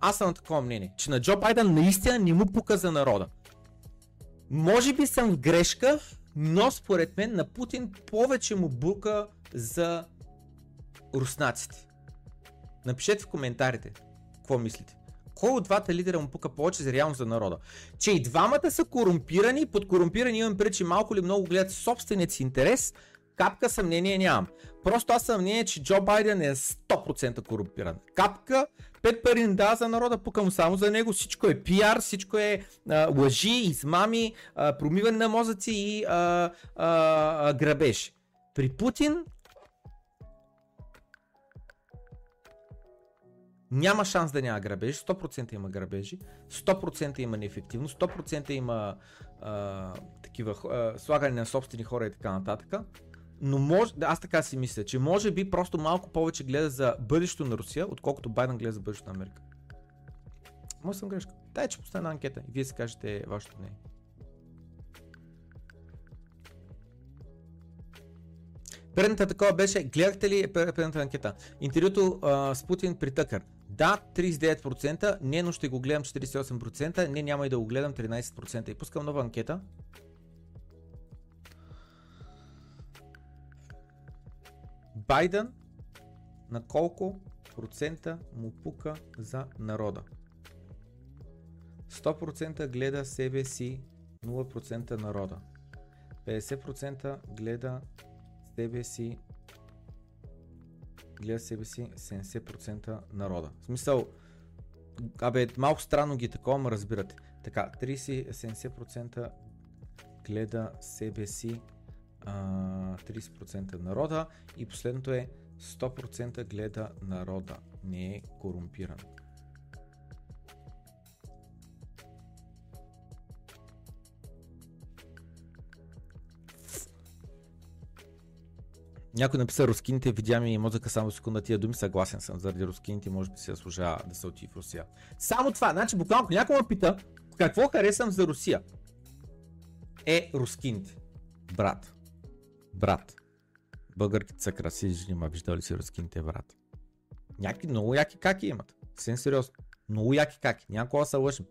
Аз съм на такова мнение, че на Джо Байден наистина не му пука за народа. Може би съм в грешка, но според мен на Путин повече му бука за руснаците. Напишете в коментарите какво мислите. Кой от двата лидера му пука повече за реално за народа? Че и двамата са корумпирани, под корумпирани имам преди, че малко ли много гледат собственият си интерес, капка съмнение нямам. Просто аз съмнение, че Джо Байден е 100% корумпиран. Капка, пет пари дава за народа, пукам само за него, всичко е пиар, всичко е а, лъжи, измами, а, промиване на мозъци и а, а, а, грабеж. При Путин Няма шанс да няма грабежи, 100% има грабежи, 100% има неефективност, 100% има а, такива а, слагане на собствени хора и така нататък. Но може, аз така си мисля, че може би просто малко повече гледа за бъдещето на Русия, отколкото Байден гледа за бъдещето на Америка. Може съм грешка. Дай, че поставя анкета и вие си кажете вашето мнение. Предната такова беше, гледахте ли предната анкета? Интервюто а, с Путин при Тъкър. Да, 39%, не, но ще го гледам 48%, не, няма и да го гледам 13%. И пускам нова анкета. Байден на колко процента му пука за народа? 100% гледа себе си, 0% народа. 50% гледа себе си гледа себе си 70% народа. В смисъл, абе, малко странно ги такова, ма разбирате. Така, 30-70% гледа себе си а, 30% народа и последното е 100% гледа народа, не е корумпиран. Някой написа рускините, видя ми мозъка само секунда тия думи, съгласен съм, заради рускините може би се заслужава да се отиде в Русия. Само това, значи буквално някой ме пита, какво харесвам за Русия? Е, рускините. Брат. Брат. Българките са красиви жени, ма виждали ли си рускините, брат? Някакви много яки каки имат. Съвсем сериозно. Много яки каки. Някога се лъжим.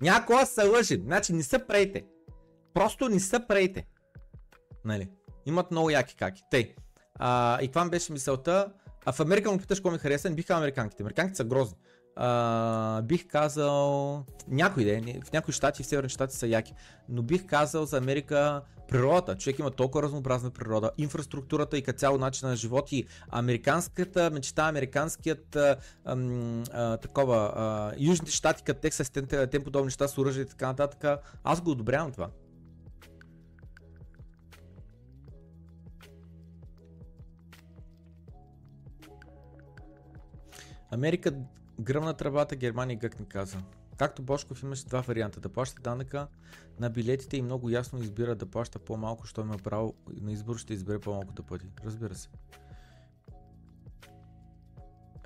Някога се лъжим. Значи не са прейте. Просто не са прейте. Нали? Имат много яки каки. Тей. А, и това беше мисълта. А в Америка му питаш какво ми хареса, не бих казал американките. Американките са грозни. А, бих казал някои ден, в някои щати, в северни щати са яки, но бих казал за Америка природата. Човек има толкова разнообразна природа, инфраструктурата и като цяло начин на живот и американската мечта, американският а, а, такова, а, южните щати, като Тексас, тем подобни неща с оръжие и така нататък, аз го одобрявам това. Америка гръмна тръбата, Германия гък ни каза. Както Бошков имаше два варианта. Да плаща данъка на билетите и много ясно избира да плаща по-малко, що има право на избор, ще избере по-малко да пъти. Разбира се.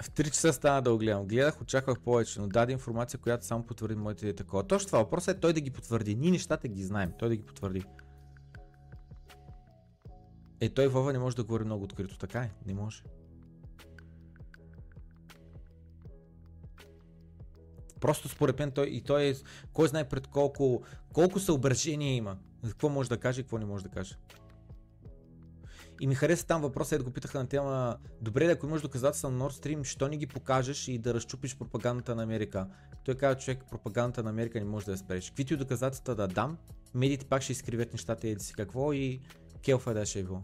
В 3 часа стана да го гледам. Гледах, очаквах повече, но даде информация, която само потвърди моите идеи такова. Точно това въпросът е той да ги потвърди. Ние нещата ги знаем, той да ги потвърди. Е, той Вова не може да говори много открито, така е? Не може. Просто според мен той и той е, кой знае пред колко, колко съображения има. Какво може да каже и какво не може да каже. И ми хареса там въпроса, е го питаха на тема, добре ако имаш доказателства на Nord Stream, що не ги покажеш и да разчупиш пропагандата на Америка? Той казва, човек, пропагандата на Америка не може да я спреш. Каквито и доказателства да дам, медиите пак ще изкривят нещата и си какво и келфа да ще е било.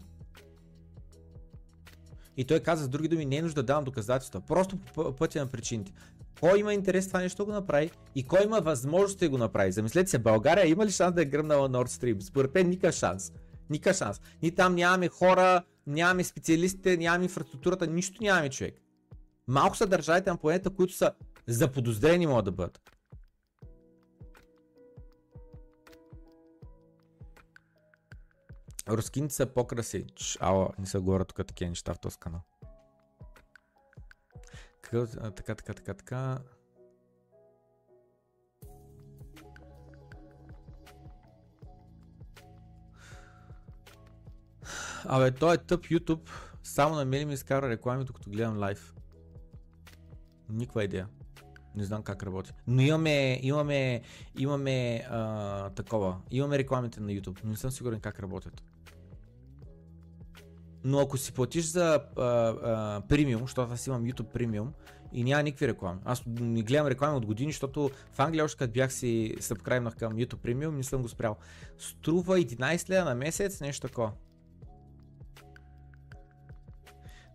И той каза с други думи, не е нужда да давам доказателства, просто по пътя на причините. Кой има интерес това нещо го направи и кой има възможност да го направи? Замислете се, България има ли шанс да е гръмнала Nord Stream? Според мен никакъв шанс. Никакъв шанс. Ни там нямаме хора, нямаме специалистите, нямаме инфраструктурата, нищо нямаме човек. Малко са държавите на планета, които са заподозрени могат да бъдат. Рускините са по-краси. Ала, не са говорят тук такива неща в този канал. Така, така, така, така. Абе, той е тъп YouTube. Само на мен ми изкара реклами, докато гледам лайв. Никаква идея. Не знам как работи. Но имаме, имаме, имаме а, такова. Имаме рекламите на YouTube, но не съм сигурен как работят. Но ако си платиш за премиум, защото аз имам YouTube премиум и няма никакви реклами. Аз не гледам реклами от години, защото в Англия още като бях си събкрайнах към YouTube премиум, не съм го спрял. Струва 11 лева на месец, нещо такова.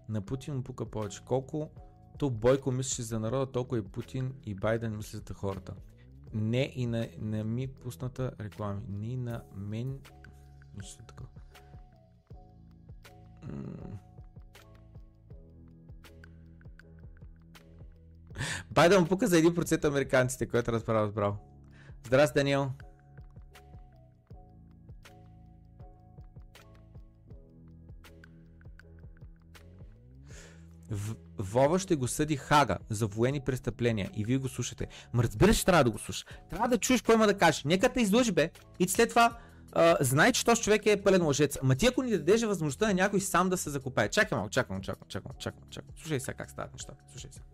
На Путин му пука повече. Колко то Бойко мислеше за народа, толкова и Путин и Байден мислят за хората. Не и на, на ми пусната реклами. Не на мен. Нищо такова. Байден пука за 1% американците, което разправя разбрал. Здрасти, Даниел. Вова ще го съди Хага за военни престъпления и вие го слушате. Ма разбираш, че трябва да го слушаш. Трябва да чуеш какво има да каже. Нека те излъжи, бе. И след това знай, че този човек е пълен лъжец. Ма ти ако ни дадеш възможността на някой сам да се закопае. Чакай малко, чакай малко, чакай, чакай, чакай, чакай. Слушай сега как стават нещата. Слушай сега.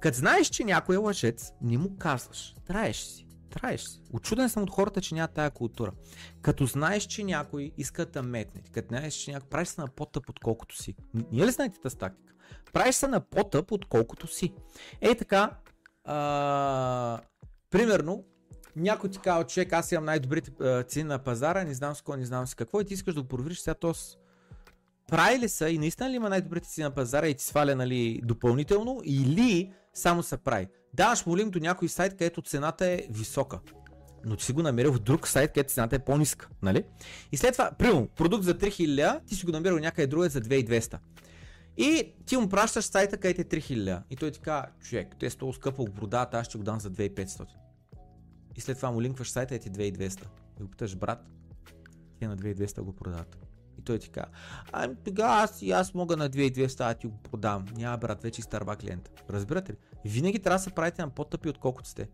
Като знаеш, че някой е лъжец, не му казваш. Траеш си. Траеш си. Очуден съм от хората, че няма тая култура. Като знаеш, че някой иска да метне, като знаеш, че някой правиш се на по-тъп, отколкото си. Ние ли знаете тази тактика? Правиш се на по-тъп, отколкото си. Ей така, а, примерно, някой ти казва, човек, аз имам най-добрите цени на пазара, не знам с кой, не знам с какво и ти искаш да го провериш сега то прави ли са и наистина ли има най-добрите цени на пазара и ти сваля нали, допълнително или само се прави. Даваш му линк до някой сайт, където цената е висока. Но ти си го намерил в друг сайт, където цената е по-ниска. Нали? И след това, примерно, продукт за 3000, ти си го намерил някъде друга за 2200. И ти му пращаш сайта, където е 3000. И той ти казва, човек, те е толкова скъпо го продават, аз ще го дам за 2500. И след това му линкваш сайта и ти 2200. И го питаш, брат, ти на 2200 го продават. И той ти казва, ами тогава аз и аз мога на 2200 а ти го продам. Няма брат, вече изтърва клиента. Разбирате ли? Винаги трябва да се правите на по-тъпи отколкото сте.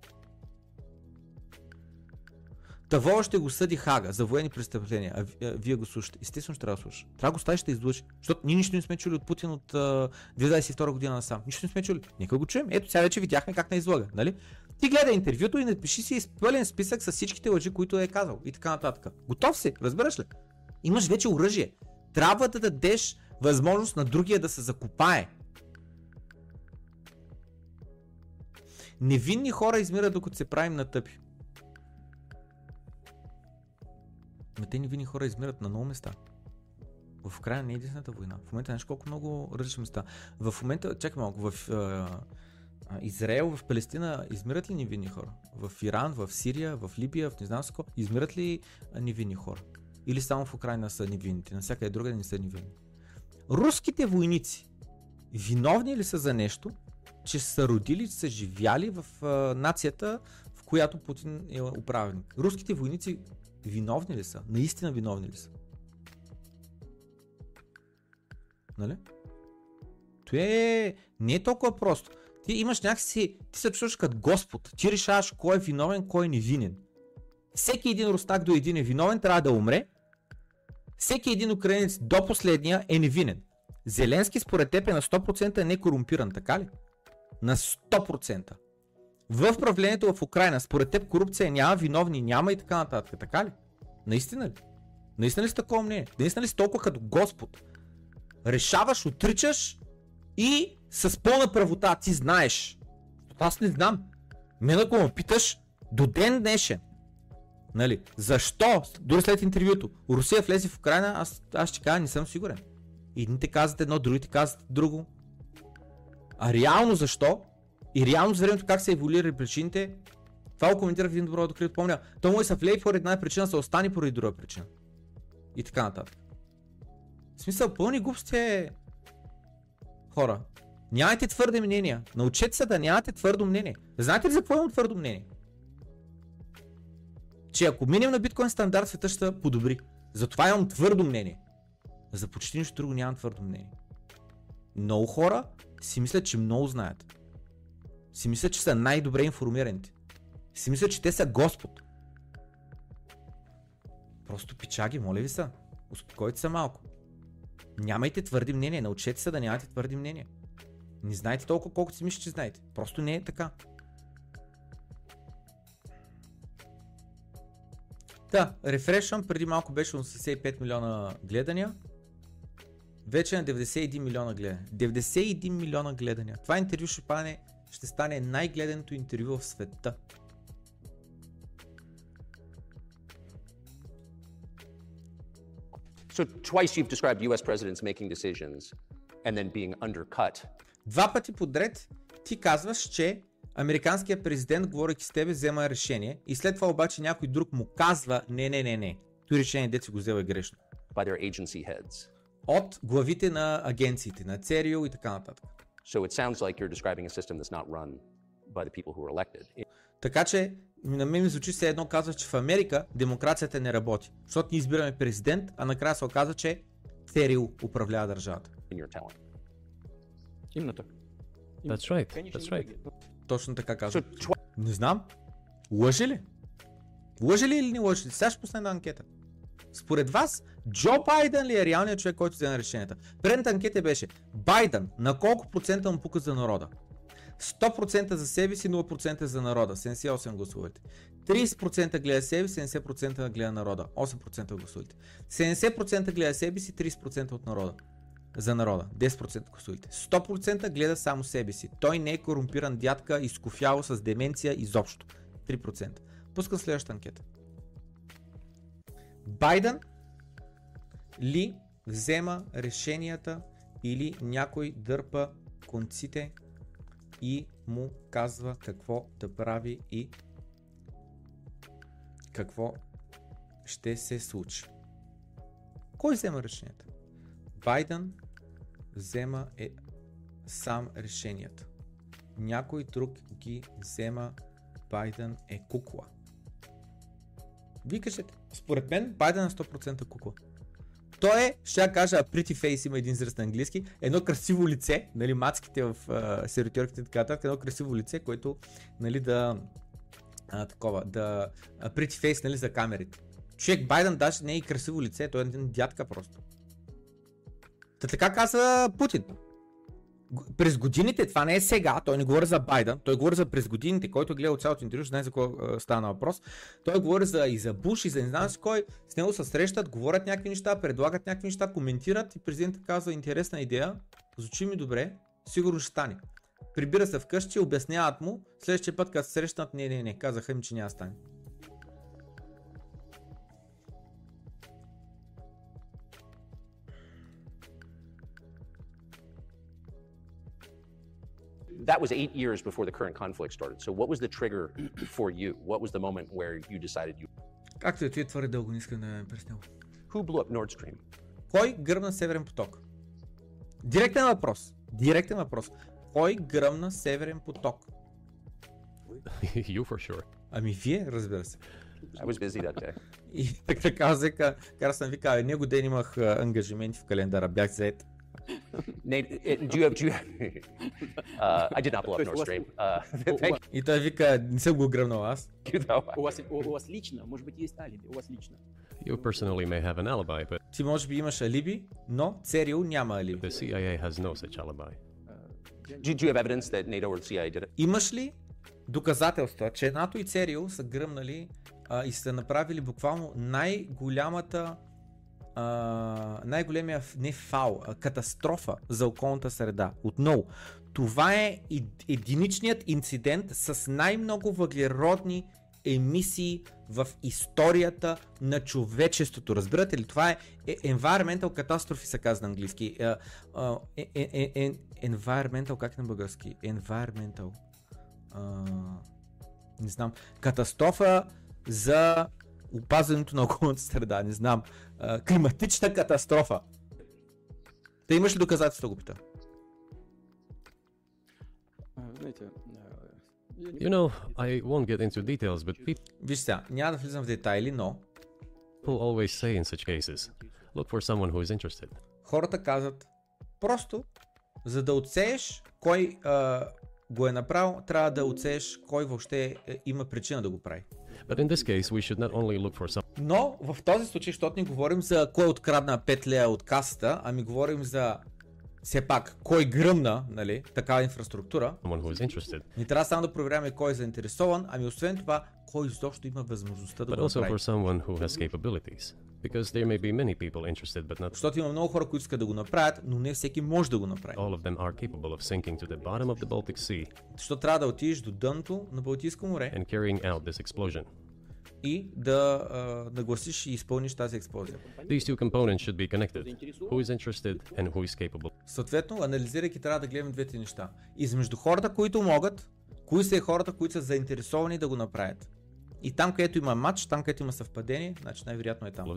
Таво ще го съди Хага за военни престъпления, а, вие го слушате. Естествено ще трябва да слушаш. Трябва да го ставиш да излъжи. Защото ние нищо не сме чули от Путин от uh, 2022 година насам. Нищо не сме чули. Нека го чуем. Ето сега вече видяхме как не излага. Нали? Ти гледай интервюто и напиши си пълен списък с всичките лъжи, които е казал. И така нататък. Готов си, разбираш ли? Имаш вече оръжие. Трябва да дадеш възможност на другия да се закопае. Невинни хора измират докато се правим на тъпи. Но те невинни хора измират на много места. В края не е единствената война. В момента знаеш колко много различни места. В момента, чакай малко, в а, Израел, в Палестина измират ли невинни хора? В Иран, в Сирия, в Либия, в не измират ли невинни хора? Или само в Украина са невинните, навсякъде друга не са невинни. Руските войници виновни ли са за нещо, че са родили, че са живяли в нацията, в която Путин е управник. Руските войници виновни ли са? Наистина виновни ли са? Нали? Това е... не е толкова просто. Ти имаш някакси... Ти се чувстваш като Господ. Ти решаваш кой е виновен, кой е невинен. Всеки един рустак до един е виновен, трябва да умре. Всеки един украинец до последния е невинен. Зеленски според теб е на 100% некорумпиран, така ли? На 100%. В правлението в Украина, според теб корупция няма, виновни няма и така нататък, така ли? Наистина ли? Наистина ли си такова мнение? Наистина ли си толкова като Господ? Решаваш, отричаш и с пълна правота ти знаеш. Аз не знам. Мен ако ме питаш, до ден днешен, Нали? Защо? Дори след интервюто. Русия влезе в Украина, аз, аз ще кажа, не съм сигурен. Едните казват едно, другите казват друго. А реално защо? И реално с времето как се еволюирали причините, това го коментирах един добро докато помня. Той му е са влей поради една причина, се остане поради друга причина. И така нататък. В смисъл, пълни глупости е... Хора, нямайте твърде мнения. Научете се да нямате твърдо мнение. Знаете ли за какво имам твърдо мнение? че ако минем на биткоин стандарт, света ще се подобри. Затова имам твърдо мнение. За почти нищо друго нямам твърдо мнение. Много хора си мислят, че много знаят. Си мислят, че са най-добре информираните. Си мислят, че те са Господ. Просто пичаги, моля ви са. Успокойте се малко. Нямайте твърди мнения. Научете се да нямате твърди мнения. Не знаете толкова колкото си мислите, че знаете. Просто не е така. Да, рефрешвам, преди малко беше 85 милиона гледания. Вече на 91 милиона гледания. 91 милиона гледания. Това интервю ще, пане, ще стане най-гледаното интервю в света. So twice you've described US presidents making decisions and then being undercut. Два пъти подред ти казваш, че американският президент, говоряки с тебе, взема решение и след това обаче някой друг му казва не, не, не, не. Той решение, дете си го взел е грешно. By their agency heads. От главите на агенциите, на ЦРУ и така нататък. So it sounds like you're describing a system that's not run by the people who were elected. Така че на мен ми звучи все едно казва, че в Америка демокрацията не работи. Защото ние избираме президент, а накрая се оказа, че ЦРУ управлява държавата. Именно така. That's right. That's right. Точно така казвам. Не знам. Лъжи ли? Лъжи ли или не лъжи ли? Сега ще пусна една анкета. Според вас, Джо Байден ли е реалният човек, който взе на решенията? Предната анкета беше Байден на колко процента му пука за народа? 100% за себе си, 0% за народа. 78 гласувате. 30% гледа себе си, 70% гледа народа. 8% гласувате. 70% гледа себе си, 30% от народа за народа. 10% гласувате. 100% гледа само себе си. Той не е корумпиран дядка, изкофяло с деменция изобщо. 3%. Пускам следващата анкета. Байден ли взема решенията или някой дърпа конците и му казва какво да прави и какво ще се случи. Кой взема решенията? Байден взема е сам решенията. Някой друг ги взема. Байден е кукла. Кажете, според мен Байден е 100% кукла. Той е, ще я кажа, pretty face има един израз на английски, едно красиво лице, нали, мацките в uh, и така нататък, едно красиво лице, което, нали, да, а, такова, да, pretty face, нали, за камерите. Човек Байден даже не е и красиво лице, той е един дядка просто. Та така каза Путин. През годините, това не е сега, той не говори за Байден, той говори за през годините, който гледа от цялото интервю, знае за какво стана въпрос. Той говори за, и за Буш, и за не знам с кой, с него се срещат, говорят някакви неща, предлагат някакви неща, коментират и президентът казва интересна идея, звучи ми добре, сигурно ще стане. Прибира се вкъщи, обясняват му, следващия път, като се срещнат, не, не, не, казаха им, че няма стане. That was eight years before the current conflict started. So what was the trigger for you? What was the moment where you decided you... Както е, ти е твърде дълго, не искам да ме преснял. Who blew up Nord Stream? Кой гръмна Северен поток? Директен въпрос. Директен въпрос. Кой гръмна Северен поток? you for sure. Ами вие, разбира се. I was busy that day. И така така вика, Карсън вика, «Абе, него ден имах ангажименти в календара, бях заед. Nate, it, do you have? Do you have uh, I did not blow up Nord Stream. Uh, thank И той вика, не съм го гръмнал аз. У вас, у, у вас лично, может быть, есть алиби, у вас лично. You personally may have an alibi, but Ти може би имаш алиби, но ЦРУ няма алиби. the CIA has no such alibi. Do, do you have evidence that NATO or the CIA did it? Имаш ли доказателства, че НАТО и ЦРУ са гръмнали а, и са направили буквално най-голямата най-големия не фал, а катастрофа за околната среда. Отново, това е ед- единичният инцидент с най-много въглеродни емисии в историята на човечеството. Разбирате ли? Това е е- environmental catastrophe се казва на английски. Е, е, environmental, как на български? Environmental. А, не знам. Катастрофа за опазването на околната среда. Не знам. А, климатична катастрофа. Та имаш ли доказателства, го пита? Знаете, You know, I won't get into details, but people Виж сега, няма да влизам в детайли, но always say in such cases, look for someone who is interested. хората казват просто, за да отсееш кой а, го е направил, трябва да отсееш кой въобще е, има причина да го прави. But in this case, we should not only look for someone Но в този случай, защото не говорим за кой открадна 5 лея от касата, ами говорим за все пак кой гръмна, нали, такава инфраструктура. Не трябва само да проверяваме кой е заинтересован, ами освен това, кой изобщо има възможността да го направи. Because there may be many people interested, but not Защото има много хора, които искат да го направят, но не всеки може да го направи. all of them are capable of sinking to the bottom of the Baltic Sea Защото трябва да отидеш до дъното на Балтийско море and carrying out this explosion. И да а, нагласиш и изпълниш тази експлозия. These two components should be connected. Who is interested and who is capable. Съответно, анализирайки, трябва да гледаме двете неща. Измежду хората, които могат, кои са и хората, които са заинтересовани да го направят. И там, където има матч, там, където има съвпадение, значи най-вероятно е там.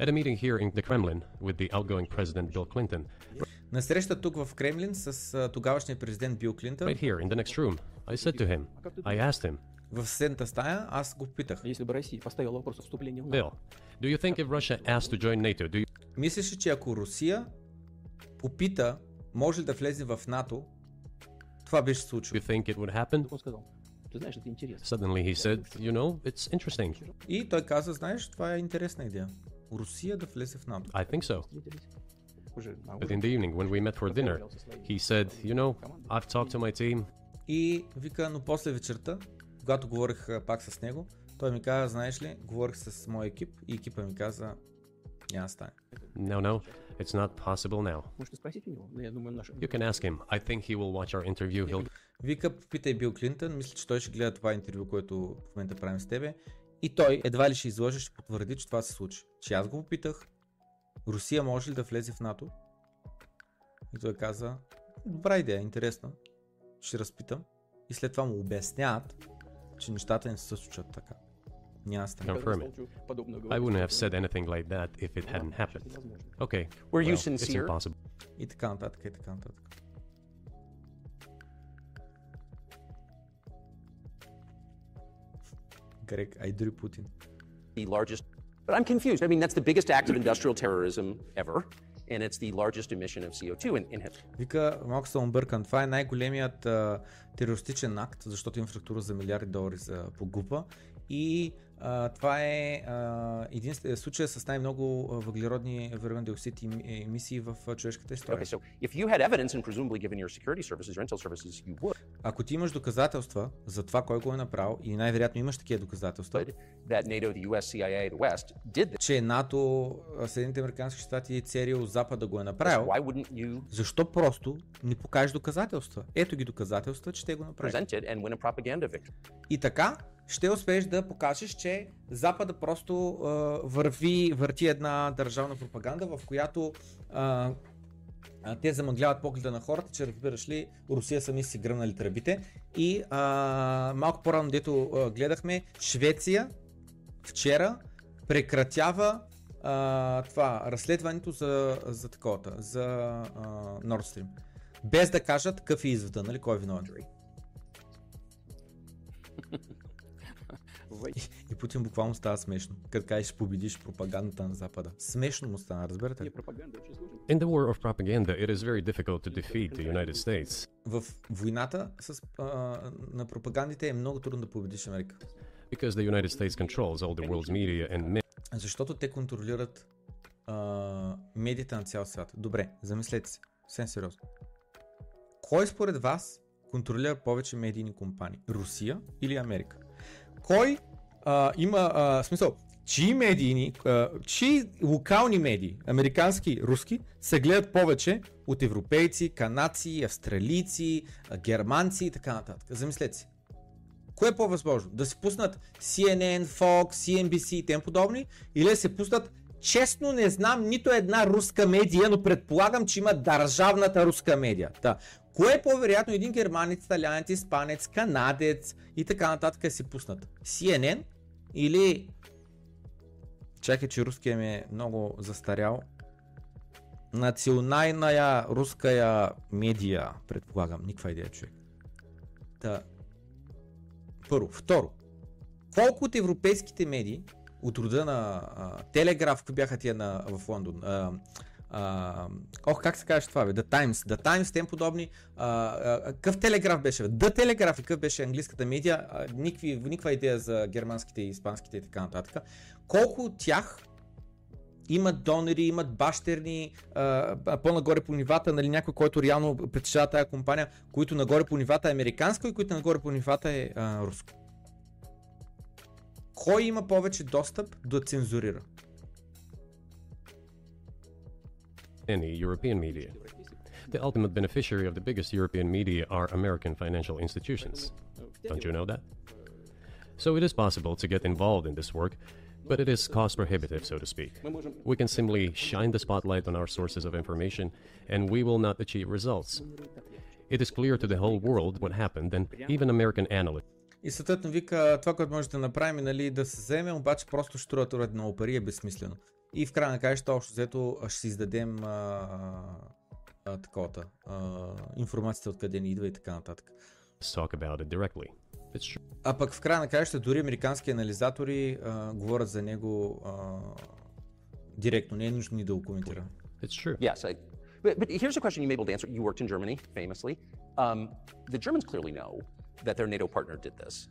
At a meeting here in the Kremlin with the outgoing President Bill Clinton, На среща тук в Кремлин с тогавашния президент Бил Клинтън, right here in the next room, I said to him, I asked him, в съседната стая, аз го питах. Если бы Россия поставила вопрос о вступлении в НАТО, Bill, do you think if Russia asked to join NATO, do you Мислиш ли, че ако Русия попита, може ли да влезе в НАТО, това беше случило. you think it would happen? он сказал, ты знаешь, это интересно. Suddenly he said, you know, it's interesting. И той каза, знаеш, това е интересна идея. Русия да влезе в НАТО. I think so. Уже на But in the evening, when we met for dinner, he said, you know, I've talked to my team. И вика, но после вечерта, когато говорих пак с него, той ми каза, знаеш ли, говорих с моя екип и екипа ми каза, няма да стане. No, no, it's not possible now. Можете у него, но я думаю, наш... You can ask him. I think he will watch our interview. He'll Вика, попитай Бил Клинтън, мисля, че той ще гледа това интервю, което в момента правим с тебе. И той едва ли ще излъже, ще потвърди, че това се случи. Че аз го попитах, Русия може ли да влезе в НАТО? И той каза, добра идея, интересна. Ще разпитам. И след това му обясняват, че нещата не се случват така. Няма да стане. confirm it. I wouldn't have said anything like that if it hadn't happened. Okay. Were you well, it's sincere? impossible. И така нататък, и така нататък. Грег, айдри Путин. The largest, but I'm confused. I mean, that's the biggest act of industrial terrorism ever, And it's the largest emission of CO2 in, in history. Вика, малко съм объркан. Това е най-големият терористичен акт, защото инфраструктура за милиарди долари за погуба. И а, това е а, един случай с най-много въглеродни въглероден диоксид емисии в човешката история. Okay, so if you had evidence, and presumably given your security services, your intel services, you would, Ако ти имаш доказателства за това кой го е направил, и най-вероятно имаш такива доказателства, that NATO, the US, CIA, the West did this. че НАТО, Съединените американски щати и ЦРУ Запада го е направил, Why wouldn't you защо просто не покажеш доказателства? Ето ги доказателства, че те го victory? И така ще успееш да покажеш, че Запада просто а, върви, върти една държавна пропаганда, в която а, а, те замъгляват погледа на хората, че разбираш ли, Русия сами си гръмнали тръбите. И а, малко по-рано, дето а, гледахме, Швеция вчера прекратява а, това, разследването за, за таковата, за а, Nord Stream. Без да кажат какъв е извода, нали, кой е виновен. И, и Путин буквално става смешно, като кажеш ще победиш пропагандата на Запада. Смешно му стана, разбирате ли? In the war of propaganda, it is very difficult to defeat the United States. В войната с, а, на пропагандите е много трудно да победиш Америка. Because the United States controls all the world's media and. Защото те контролират а, медиите на цял свят. Добре, замислете се, съвсем сериозно. Кой според вас контролира повече медийни компании? Русия или Америка? Кой а, има а, смисъл? Чии медийни, а, чии локални медии, американски, руски, се гледат повече от европейци, канадци, австралийци, германци и така нататък. Замислете си. Кое е по-възможно? Да се пуснат CNN, Fox, CNBC и тем подобни? Или да се пуснат Честно не знам нито една руска медия, но предполагам, че има държавната руска медия. Та, кое е по-вероятно един германец, италянец, испанец, канадец и така нататък се пуснат? CNN или... Чакай, че руския ми е много застарял. Националная руская медия, предполагам. Никаква идея, човек. Та, първо. Второ. Колко от европейските медии от рода на а, Телеграф, бяха тия на, в Лондон? А, а, ох, как се казваш това, бе? The Times. The Times, тем подобни. А, а, какъв телеграф беше? The Telegraph, какъв беше английската медия? А, никакви, никаква идея за германските, испанските и така нататък. Колко от тях имат донори, имат бащерни, а, по-нагоре по нивата, нали, някой, който реално притежава тази компания, които нагоре по нивата е американско и които нагоре по нивата е а, руско. Кой има повече достъп да цензурира? Any European media. The ultimate beneficiary of the biggest European media are American financial institutions. Don't you know that? So it is possible to get involved in this work, but it is cost prohibitive, so to speak. We can simply shine the spotlight on our sources of information, and we will not achieve results. It is clear to the whole world what happened, and even American analysts. И съответно вика, това, което може да направим, нали, да се вземе, обаче просто ще струва турат много пари е безсмислено. И в края на краищата, общо взето, ще си издадем а, а, таковата, а, информацията откъде ни идва и така нататък. Talk about it directly. It's true. А пък в края на краищата, дори американски анализатори а, говорят за него а, директно, не е нужно ни да го коментира. It's true. Yes, I, but, but here's a question you may be able to answer. You worked in Germany, famously. Um, the Germans clearly know that their NATO partner did this.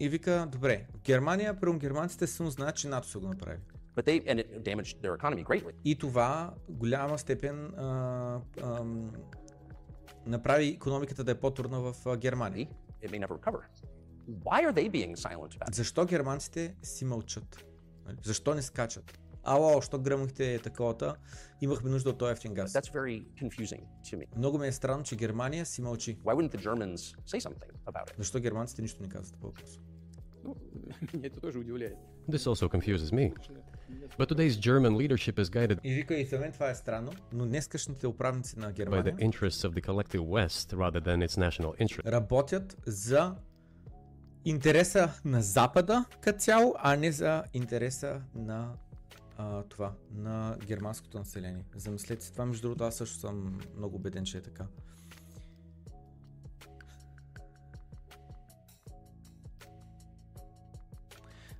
И вика, добре, Германия, прямо германците силно знаят, че НАТО са го направили. But they, and it damaged their economy greatly. И това голяма степен а, а, направи економиката да е по-трудна в Германия. It may never recover. Why are they being silent about it? Защо германците си мълчат? Нали? Защо не скачат? Ало, що гръмнахте таковата, имахме нужда от този ефтин газ. That's very confusing to me. Много ми е странно, че Германия си мълчи. Why wouldn't the Germans say something about it? Защо германците нищо не казват по въпроса? Ну, меня это тоже удивляет. This also confuses me. But today's German leadership is guided И вика, и за мен това е странно, но днескашните управници на by the Германия interests of the collective West rather than its national interest. работят за интереса на Запада като цяло, а не за интереса на а, това, на германското население. Замислете си това, между другото, аз също съм много убеден, че е така.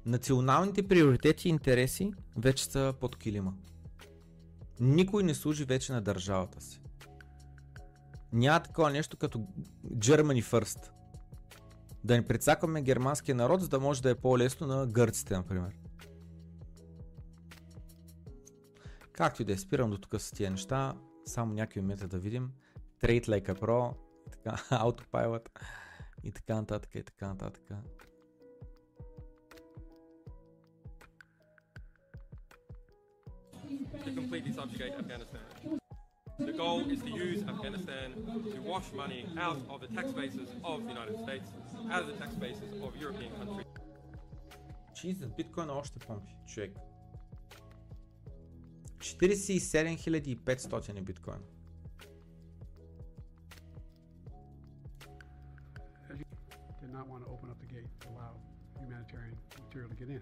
Националните приоритети и интереси вече са под килима. Никой не служи вече на държавата си. Няма такова нещо като Germany First. Да не прецакваме германския народ, за да може да е по-лесно на гърците, например. Както и да е, спирам до тук с тия неща. Само някакви момента да видим. Trade Like a Pro, така, Autopilot и така нататък и така нататък. completely subjugate Afghanistan. The goal is to use Afghanistan to wash money out of the tax bases of the United States, out of the tax bases of European countries. Jesus, биткоин още помпи, човек. 47 500 е биткоин. did not want to open up the gate to allow humanitarian material to get in.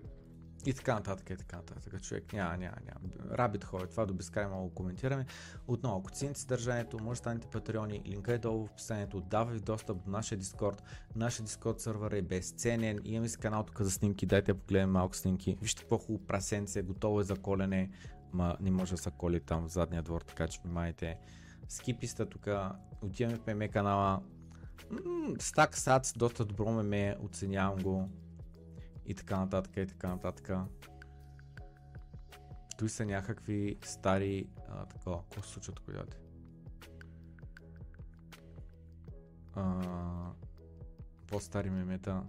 И така нататък, и така нататък. Човек няма, няма, няма. Рабит хора, това до безкрай да коментираме. Отново, ако цените съдържанието, може да станете патреони, линка е долу в описанието, дава ви достъп до нашия Дискорд. Нашия Дискорд сервер е безценен, имаме си канал тук за снимки, дайте да погледнем малко снимки. Вижте какво хубаво прасенце, готово е за колене, ма не може да се коли там в задния двор, така че внимайте. Скиписта тук, отиваме в ММ канала, Стак Сац, доста добро меме, оценявам го. И така нататък, и така нататък. Той са някакви стари... А, такова, какво се случва тук, дядете? по-стари мемета.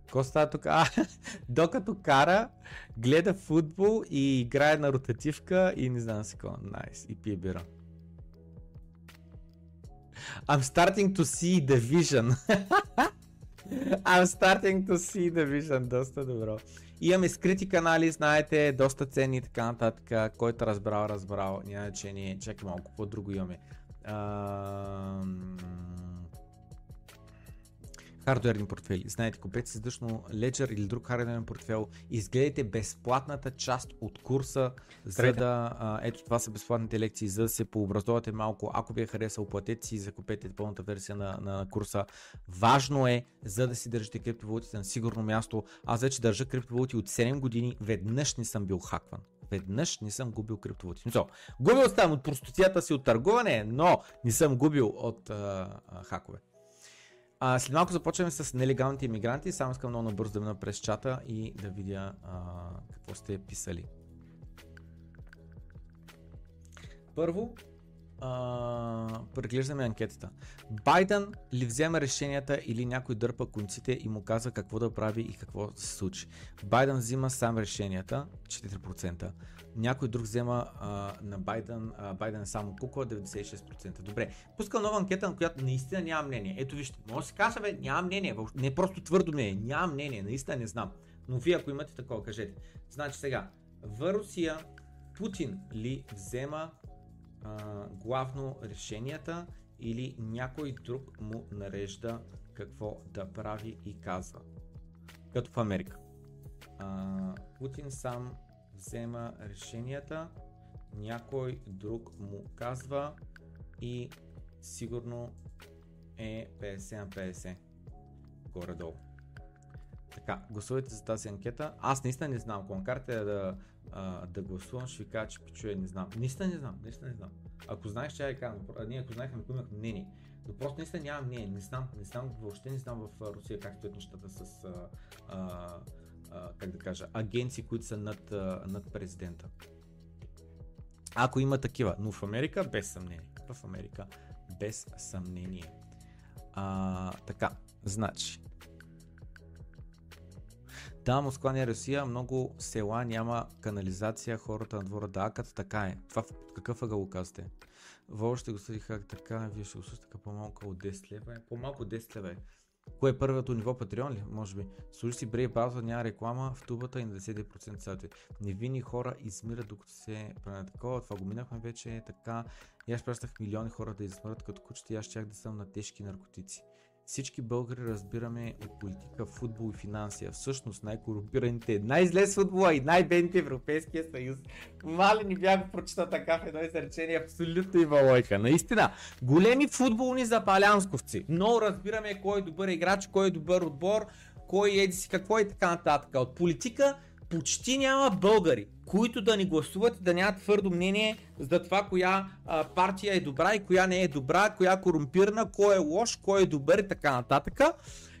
Какво става тук? А, докато кара, гледа футбол и играе на ротативка и не знам си какво. Найс. И пие бира. I'm starting to see the vision. I'm starting to see the vision. Доста добро. Имаме скрити канали, знаете, доста ценни и така нататък. Който разбрал, разбрал. Няма значение. Чакай малко, какво друго имаме. Uh хардуерни портфели. Знаете, купете си дъчно Ledger или друг хардуерен портфел, изгледайте безплатната част от курса, за да, а, ето това са безплатните лекции, за да се пообразовате малко. Ако ви е харесал, платете си и закупете пълната версия на, на курса. Важно е, за да си държите криптовалутите на сигурно място. Аз вече държа криптовалути от 7 години, веднъж не съм бил хакван веднъж не съм губил криптовалути. So, губил съм от простотията си от търгуване, но не съм губил от а, а, хакове. А, след малко започваме с нелегалните иммигранти. Само искам много набързо да мина през чата и да видя а, какво сте писали. Първо, преглеждаме анкетата. Байден ли взема решенията или някой дърпа конците и му казва какво да прави и какво да се случи? Байден взима сам решенията, 4% някой друг взема а, на Байден, а, Байден е само кукла 96%. Добре, пускам нова анкета, на която наистина нямам мнение. Ето вижте, може да се каже, бе, нямам мнение, не просто твърдо мнение, нямам мнение, наистина не знам. Но вие ако имате такова, кажете. Значи сега, в Русия Путин ли взема а, главно решенията или някой друг му нарежда какво да прави и казва. Като в Америка. А, Путин сам взема решенията, някой друг му казва и сигурно е 50 на 50. Горе-долу. Така, гласувайте за тази анкета. Аз наистина не знам. Ако карте да, а, да гласувам, ще ви кажа, че пичуе не знам. Наистина не знам, наистина не знам. Ако знаеш, че я кажа, ние ако знаехме, ако имах мнение. Но просто наистина нямам мнение. Не знам, не знам, въобще не знам в Русия как стоят нещата с а, а, как да кажа, агенции, които са над, над президента. Ако има такива, но в Америка без съмнение. В Америка без съмнение. А, така, значи. Да, Москва не е Русия, много села няма канализация, хората на двора да акат, така е. Това в какъв ъгъл го казвате? Вол ще го съди как така, вие ще го слушате по-малко от 10 лева. По-малко от 10 лева е. Кое е първото ниво Patreon ли? Може би. Служи си брей пауза, няма реклама в тубата и на 10% салти. Невинни хора измират докато се прави такова. Това го минахме вече така. И аз пращах милиони хора да измърят като кучета и аз щях да съм на тежки наркотици. Всички българи разбираме от политика, футбол и финанси, а всъщност най-корумпираните, най-зле с футбола и най-бедните Европейския съюз. Мали ни бях прочита така в едно изречение, абсолютно има лойка. Наистина, големи футболни запалянсковци. Много разбираме кой е добър играч, кой е добър отбор, кой еди си какво и така нататък. От политика почти няма българи, които да ни гласуват и да нямат твърдо мнение за това коя а, партия е добра и коя не е добра, коя е корумпирана, кой е лош, кой е добър и така нататък.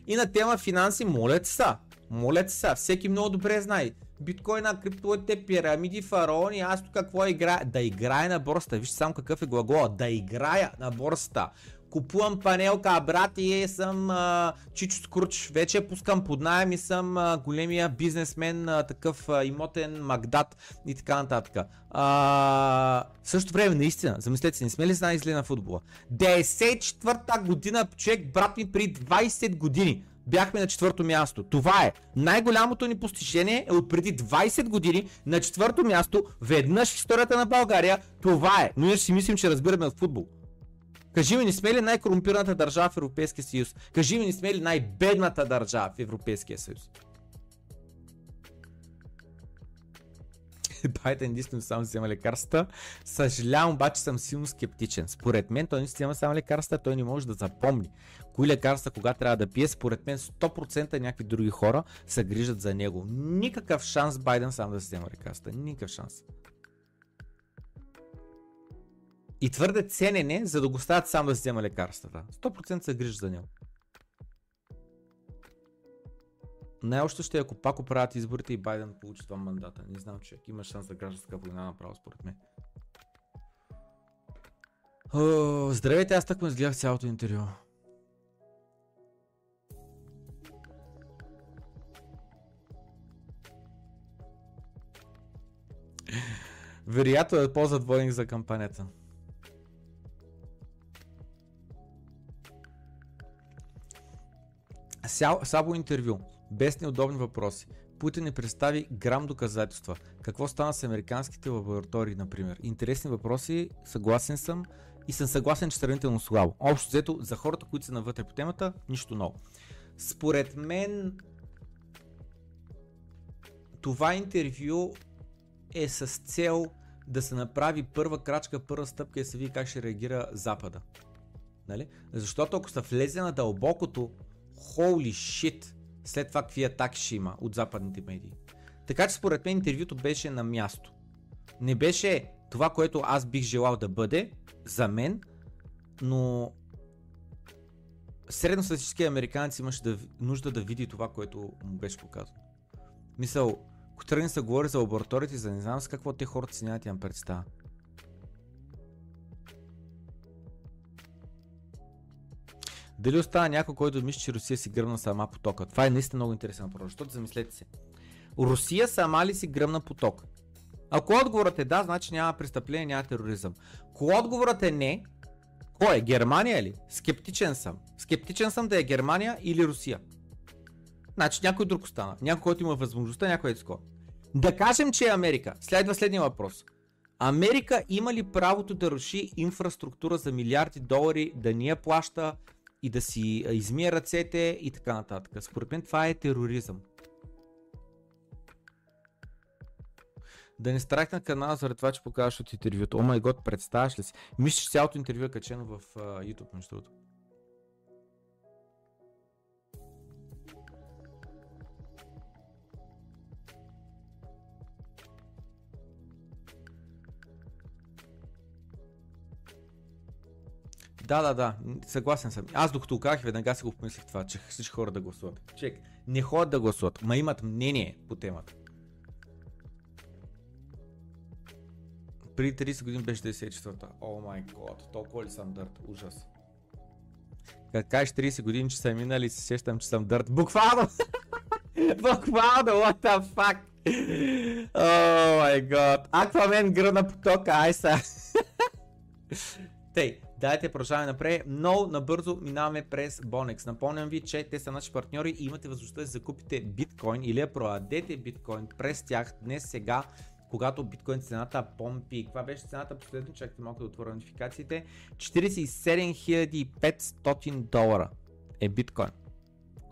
И на тема финанси, молят са. Молят са. Всеки много добре знае. Биткоина, криптовете, пирамиди, фараони, аз тук какво играя? Да играя на борста. Вижте само какъв е глагола. Да играя на борста купувам панелка, брат и съм а, Чичо Скруч. Вече пускам под найем и съм а, големия бизнесмен, а, такъв а, имотен магдат и така нататък. А, в същото време, наистина, замислете се, не сме ли знали зле на футбола? 94-та година, човек, брат ми, при 20 години бяхме на четвърто място. Това е. Най-голямото ни постижение е от преди 20 години на четвърто място, веднъж в историята на България. Това е. Но ние си мислим, че разбираме от футбол. Кажи ми, не сме ли най-корумпираната държава в Европейския съюз? Кажи ми, не сме ли най-бедната държава в Европейския съюз? Байден единствено само взема лекарства. Съжалявам, обаче съм силно скептичен. Според мен той не си взема само лекарства, той не може да запомни кои лекарства кога трябва да пие. Според мен 100% някакви други хора се грижат за него. Никакъв шанс Байден сам да си взема лекарства. Никакъв шанс. И твърде ценен е, за да го стават сам да взема лекарствата. 100% се грижат за него. Най-още ще ако пак оправят изборите и Байден получи това мандата. Не знам, че има шанс за гражданска война направо, според мен. О, здравейте, аз така изгледах цялото интервю. Вероятно е ползват войник за кампанията. Сабо интервю. Без неудобни въпроси. Путин не представи грам доказателства. Какво стана с американските лаборатории, например? Интересни въпроси, съгласен съм и съм съгласен, че сравнително слабо. Общо взето, за хората, които са навътре по темата, нищо ново. Според мен, това интервю е с цел да се направи първа крачка, първа стъпка и се види как ще реагира Запада. Нали? Защото ако са влезе на дълбокото, holy shit, след това какви атаки ще има от западните медии. Така че според мен интервюто беше на място. Не беше това, което аз бих желал да бъде за мен, но средностатически американец имаше да, нужда да види това, което му беше показано. Мисъл, ако тръгне се говори за лабораториите, за не знам с какво те хората си нямат имам представа. Дали остава някой, който мисли, че Русия си гръмна сама потока? Това е наистина много интересен въпрос, защото замислете се. Русия сама ли си гръмна поток? Ако отговорът е да, значи няма престъпление, няма тероризъм. Ако отговорът е не, кой е? Германия ли? Скептичен съм. Скептичен съм да е Германия или Русия. Значи някой друг остана. Някой, който има възможността, някой е такова. Да кажем, че е Америка. Следва следния въпрос. Америка има ли правото да руши инфраструктура за милиарди долари, да ни я плаща, и да си измие ръцете и така нататък. Според мен това е тероризъм. Да не страх на канала заради това, че покажеш от интервюто. О май год, представяш ли си? Мисля, че цялото интервю е качено в uh, YouTube, между другото. Да, да, да, съгласен съм. Аз докато казах, веднага си го помислих това, че всички хора да гласуват. Чек, не ходят да гласуват, ма имат мнение по темата. При 30 години беше 94-та. О май год, толкова ли съм дърт? Ужас. Как кажеш 30 години, че са минали, се сещам, че съм дърт. Буквално! Буквално, what the fuck? О май год. Аквамен гръна потока, ай са. Тей, Дайте продължаваме напред. Но набързо минаваме през Bonex. Напомням ви, че те са наши партньори и имате възможността да закупите биткоин или да продадете биткоин през тях днес сега когато биткоин цената помпи. Каква беше цената последно? Чакайте малко да отворя нотификациите. 47 500 долара е биткоин.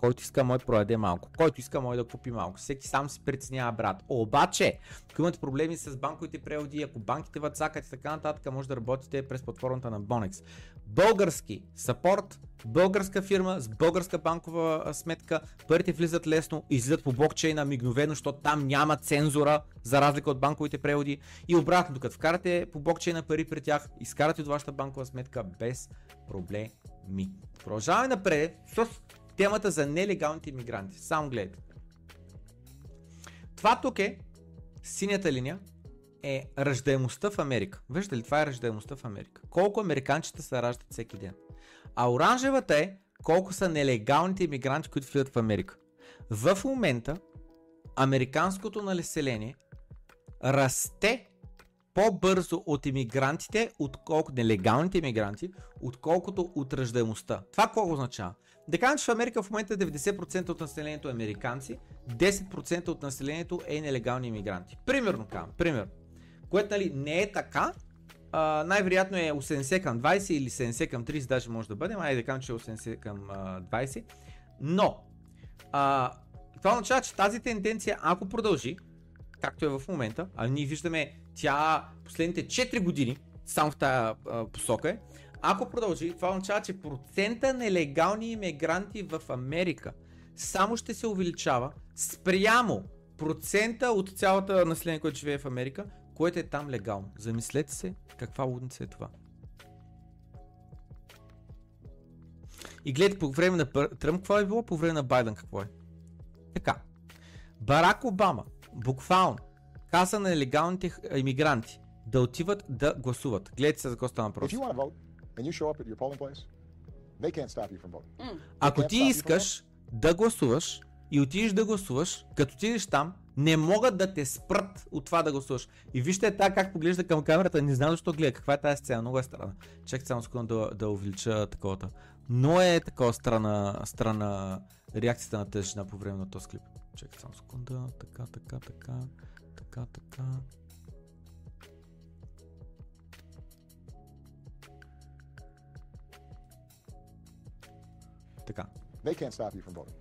Който иска, може да продаде малко. Който иска, може да купи малко. Всеки сам си преценява, брат. Обаче, ако имате проблеми с банковите преводи, ако банките въцакат и така нататък, може да работите през платформата на Bonex. Български сапорт, българска фирма с българска банкова сметка, парите влизат лесно, излизат по блокчейна мигновено, защото там няма цензура, за разлика от банковите преводи. И обратно, докато вкарате по блокчейна пари при тях, изкарате от вашата банкова сметка без проблеми. Продължаваме напред с темата за нелегалните иммигранти. Само гледайте. Това тук е синята линия е ръждаемостта в Америка. Виждате ли, това е ръждаемостта в Америка. Колко американчета се раждат всеки ден. А оранжевата е колко са нелегалните иммигранти, които влизат в Америка. В момента американското население расте по-бързо от иммигрантите, отколкото нелегалните иммигранти, отколкото от ръждаемостта. Това какво означава? Да кажем, че в Америка в момента 90% от населението е американци, 10% от населението е нелегални иммигранти. Примерно казвам, пример. Което нали, не е така, Uh, най-вероятно е 80 към 20 или 70 към 30 даже може да бъде, айде да кажем, че е 80 към uh, 20. Но, uh, това означава, че тази тенденция, ако продължи, както е в момента, а ние виждаме тя последните 4 години само в тази посока е, ако продължи, това означава, че процента нелегални иммигранти в Америка само ще се увеличава спрямо процента от цялата население, което живее в Америка, което е там легално. Замислете се каква лудница е това. И гледайте по време на Тръмп какво е било, по време на Байден какво е. Така. Барак Обама буквално каза на нелегалните иммигранти да отиват да гласуват. Гледайте се за какво става въпрос. If you want to vote and you show up at your polling place, they can't stop you from voting. They Ако ти искаш да гласуваш и отидеш да гласуваш, като отидеш там, не могат да те спрат от това да гласуваш. И вижте така как поглежда към камерата, не знам защо гледа, каква е тази сцена, много е странна. Чакайте само секунда да, да увелича таковата. Но е такова странна, странна реакцията на тази жена по време на този клип. Чакайте само секунда, така, така, така, така, така. Така. They can't stop you from voting.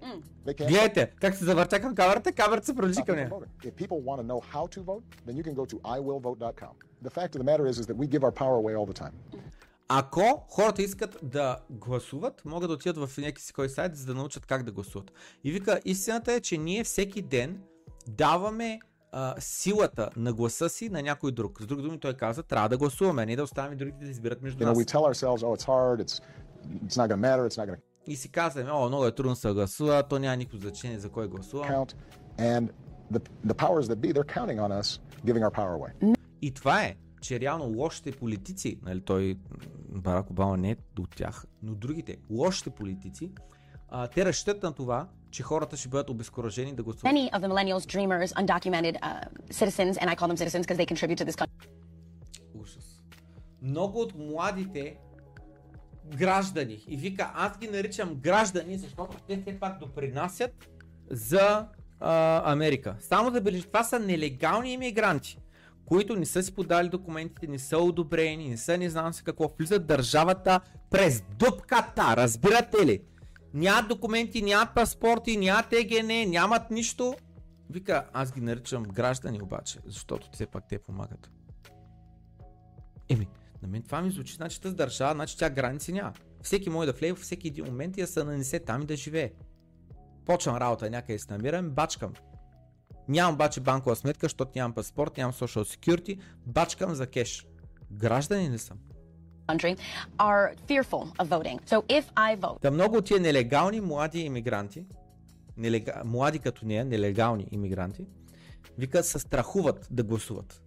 They can't Гледайте, как се завъртя към камерата, камерата се приближи към нея. If people want to know how to vote, then you can go to iwillvote.com. The fact of the matter is, is that we give our power away all the time. Ако хората искат да гласуват, могат да отидат в някакъв си кой сайт, за да научат как да гласуват. И вика, истината е, че ние всеки ден даваме а, силата на гласа си на някой друг. С други думи той каза, трябва да гласуваме, а не да оставим другите да избират между You know, нас. we tell ourselves, oh, it's hard, it's it's not to matter, it's not to И си казваме, о, много е трудно да се гласува, то няма никакво значение за кой гласувам. count. And the the powers that be, they're counting on us giving our power away. И това е, че реално лошите политици, нали, той Барак Обама не е от тях, но другите, лошите политици, а, те разчитат на това, че хората ще бъдат обезкуражени да гласуват. Many of the millennials, dreamers, undocumented uh, citizens, and I call them citizens because they contribute to this country. Ужас. Много от младите граждани, и вика, аз ги наричам граждани, защото те все пак допринасят за а, Америка. Само да бележи, това са нелегални иммигранти, които не са си подали документите, не са одобрени, не са не знам си какво, влизат държавата през дупката, разбирате ли? Нямат документи, нямат паспорти, нямат ЕГН, нямат нищо. Вика, аз ги наричам граждани обаче, защото все пак те помагат. Еми, на мен това ми звучи, значи тази държава, значи тя граници няма. Всеки може да влезе във всеки един момент и да се нанесе там и да живее. Почвам работа някъде се намирам, бачкам. Нямам обаче банкова сметка, защото нямам паспорт, нямам social security, бачкам за кеш. Гражданин ли съм? are fearful of voting. So if I vote, Та много от тия нелегални млади иммигранти, нелега... млади като нея, нелегални иммигранти, вика се страхуват да гласуват.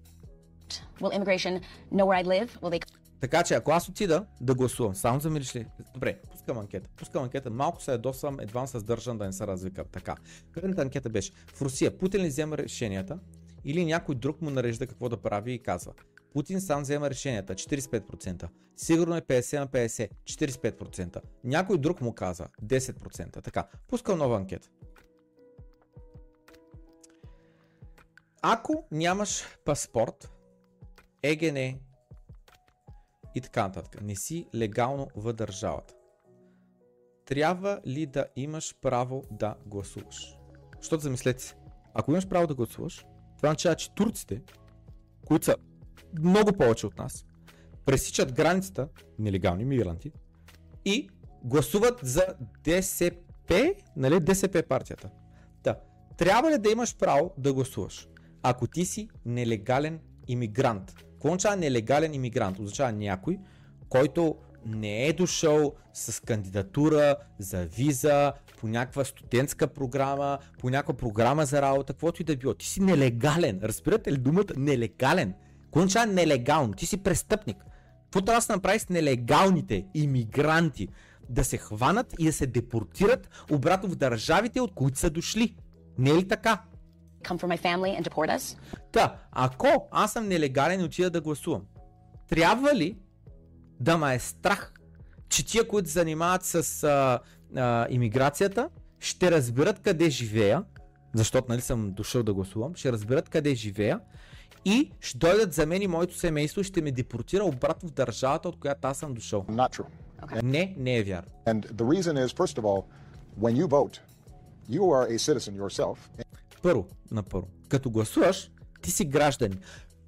Will immigration know where I live? Will they Така че ако аз отида да гласувам, само за ли? Добре, пускам анкета. Пускам анкета, малко се ядосвам, едва се сдържам да не се развикам. Така. Първата анкета беше, в Русия Путин ли взема решенията или някой друг му нарежда какво да прави и казва. Путин сам взема решенията, 45%. Сигурно е 50 на 50, 45%. Някой друг му каза, 10%. Така, пускам нова анкета. Ако нямаш паспорт, ЕГН и така нататък, не си легално в държавата, трябва ли да имаш право да гласуваш? Защото замислете се, ако имаш право да гласуваш, това означава, че турците, които са много повече от нас, пресичат границата, нелегални мигранти, и гласуват за ДСП, нали, ДСП партията. Да. Трябва ли да имаш право да гласуваш? Ако ти си нелегален иммигрант. Какво означава нелегален иммигрант? Означава някой, който не е дошъл с кандидатура за виза, по някаква студентска програма, по някаква програма за работа, каквото и да било. Ти си нелегален. Разбирате ли думата нелегален? Означава нелегално? Ти си престъпник. Какво трябва да направи с нелегалните иммигранти? Да се хванат и да се депортират обратно в държавите, от които са дошли. Не е ли така? Come for my family and deport us? Та, ако аз съм нелегален и отида да гласувам, трябва ли да ме е страх, че тия, които се занимават с а, а, иммиграцията, ще разберат къде живея, защото нали съм дошъл да гласувам, ще разберат къде живея и ще дойдат за мен и моето семейство и ще ме депортира обратно в държавата, от която аз съм дошъл. Not true. Не, не е вярно. And the reason is, first of all, when you vote, you are a citizen yourself. Първо, на първо. Като гласуваш, ти си гражданин.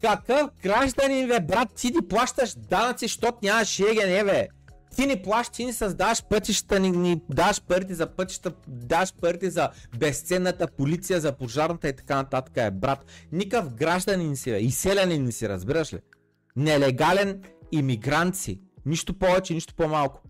Какъв гражданин, бе, брат, ти ни плащаш данъци, защото нямаш е, бе. Ти ни плащаш, ти ни създаваш пътища, ни, ни даш парите за пътища, даш парите за безценната полиция, за пожарната и така нататък, е, брат. Никакъв гражданин си, бе, и селянин си, разбираш ли? Нелегален иммигрант си. Нищо повече, нищо по-малко.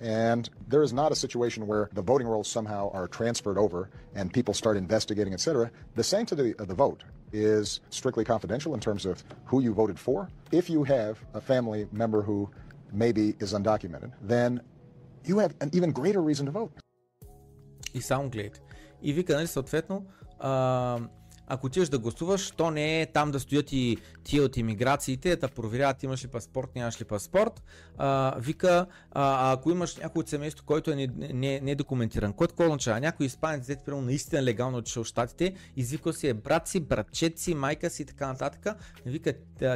And there is not a situation where the voting rolls somehow are transferred over and people start investigating, etc. The sanctity of the vote is strictly confidential in terms of who you voted for. If you have a family member who maybe is undocumented, then you have an even greater reason to vote. И само гледайте. И вика, нали, съответно, а, ако отиваш да гласуваш, то не е там да стоят и тия от иммиграциите, да проверяват имаш ли паспорт, нямаш ли паспорт. А, вика, а, ако имаш някой от семейство, който е недокументиран, не, не който какво означава? Някой изпанец, дете примерно наистина легално отишъл в щатите, извикал си е брат си, братчет си, майка си и така нататък. Вика,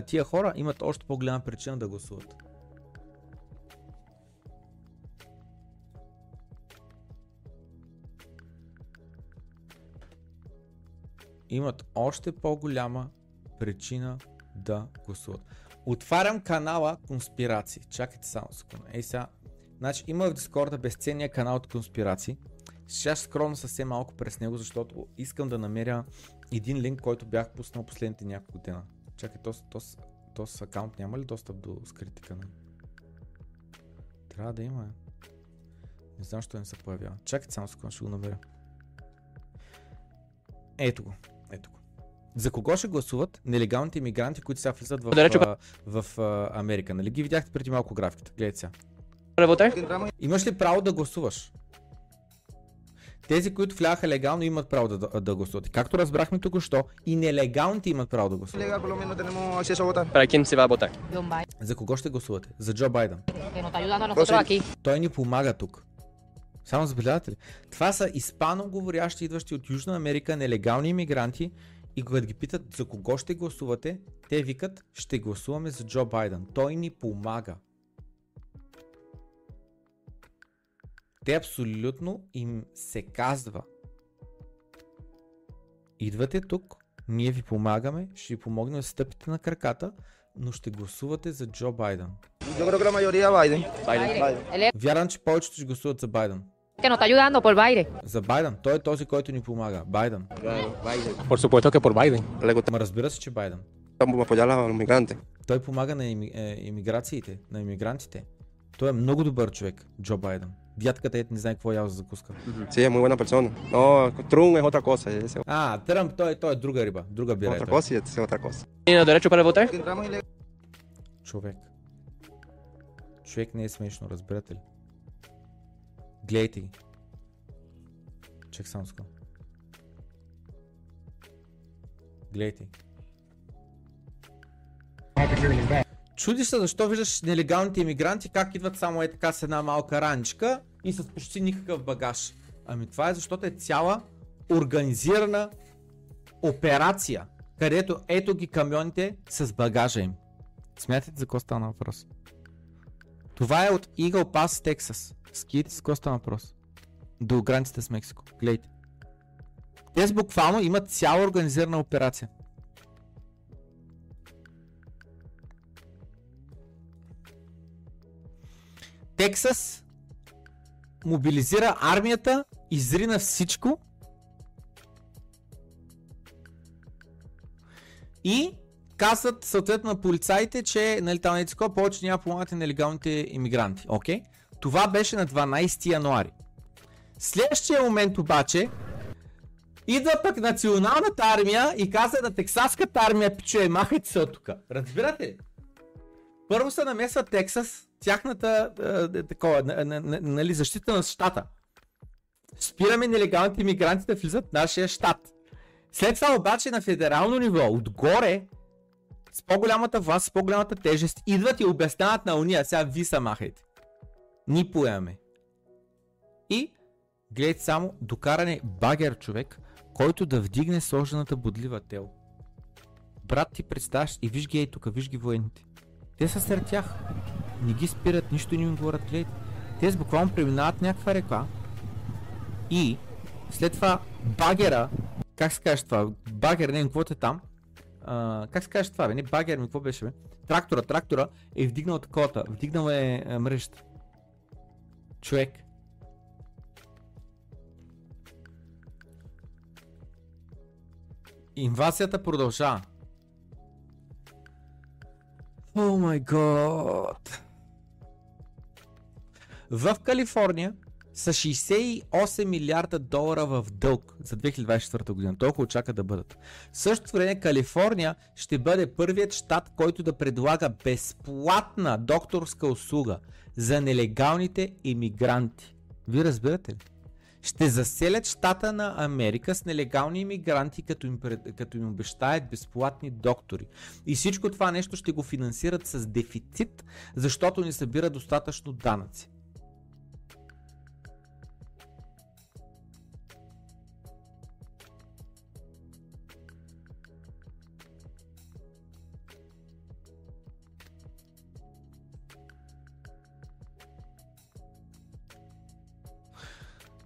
тия хора имат още по-голяма причина да гласуват. Имат още по-голяма причина да гласуват. Отварям канала конспирации. Чакайте само секунда. Ей сега. Значи има в Дискорда безценния канал от конспирации. Сега ще скромно съвсем малко през него, защото искам да намеря един линк, който бях пуснал последните няколко дена. Чакай, този, този, този акаунт няма ли достъп до скрити канали? Трябва да има. Не знам, защо не се появява. Чакайте само секунда, ще го намеря. Ето го. За кого ще гласуват нелегалните иммигранти, които сега влизат в, в, в, в Америка? Нали ги видяхте преди малко графиката? Гледайте сега. Имаш ли право да гласуваш? Тези, които вляха легално, имат право да, да, да гласуват. Както разбрахме тук що, и нелегалните имат право да гласуват. За кого ще гласувате? За Джо Байден. Той ни помага тук. Само забелязате ли? Това са испаноговорящи, идващи от Южна Америка, нелегални иммигранти и когато ги питат за кого ще гласувате, те викат ще гласуваме за Джо Байден. Той ни помага. Те абсолютно им се казва. Идвате тук, ние ви помагаме, ще ви помогнем да стъпите на краката, но ще гласувате за Джо Байден. Вярвам, че повечето ще гласуват за Байден. Que nos está ayudando por Biden. За Байден. Той е този, който ни помага. Байден. Por supuesto que por Biden. Ма разбира се, че Байден. Vamos a apoyar a los migrantes. Той помага на ими, е, иммиграциите, на иммигрантите. Той е много добър човек, Джо Байден. Дядката е не знае какво ява за закуска. Sí, es muy buena persona. No, Trump es otra cosa. Ese... А, Тръмп, той, той е друга риба, друга бира. Otra cosa y este es otra cosa. ¿Tiene derecho para votar? Човек. Човек не е смешно, разбирате ли? Гледайте ги. Чек само скоро. Гледайте ги. Се защо виждаш нелегалните иммигранти как идват само е така с една малка ранчка и с почти никакъв багаж. Ами това е защото е цяла организирана операция, където ето ги камионите с багажа им. Смятате за какво стана въпрос? Това е от Eagle Pass, Тексас. Скиите с какво въпрос? До границата с Мексико. Гледайте. Те буквално имат цяла организирана операция. Тексас мобилизира армията, изрина всичко и казват съответно на полицаите, че нали, там е такова, повече няма помагате нелегалните иммигранти. Окей? Okay? Това беше на 12 януари. Следващия момент обаче идва пък националната армия и каза на тексаската армия, пичуе, махайте се от тук. Разбирате ли? Първо се намесва Тексас, тяхната е, такова, нали, защита на щата. Спираме нелегалните иммигранти да влизат в нашия щат. След това обаче на федерално ниво, отгоре, с по-голямата власт, с по-голямата тежест, идват и обясняват на уния, сега ви са махайте. Ни поемаме. И гледайте само докаране багер човек, който да вдигне сложената бодлива тел. Брат ти представяш и виж ги ей тук, виж ги военните. Те са сред тях. Не ги спират, нищо не им говорят, гледайте. Те с буквално преминават някаква река и след това багера как се казва това? Багер, не, какво е там? А, как се казва това, бе? Не багер, ми какво беше, бе? Трактора, трактора е вдигнал таковата, вдигнал е, е мрежата. Човек. Инвазията продължава. О май гад. В Калифорния са 68 милиарда долара в дълг за 2024 година. Толкова очака да бъдат. В същото време Калифорния ще бъде първият щат, който да предлага безплатна докторска услуга за нелегалните иммигранти. Вие разбирате ли? Ще заселят щата на Америка с нелегални иммигранти, като им, като им обещаят безплатни доктори. И всичко това нещо ще го финансират с дефицит, защото не събира достатъчно данъци.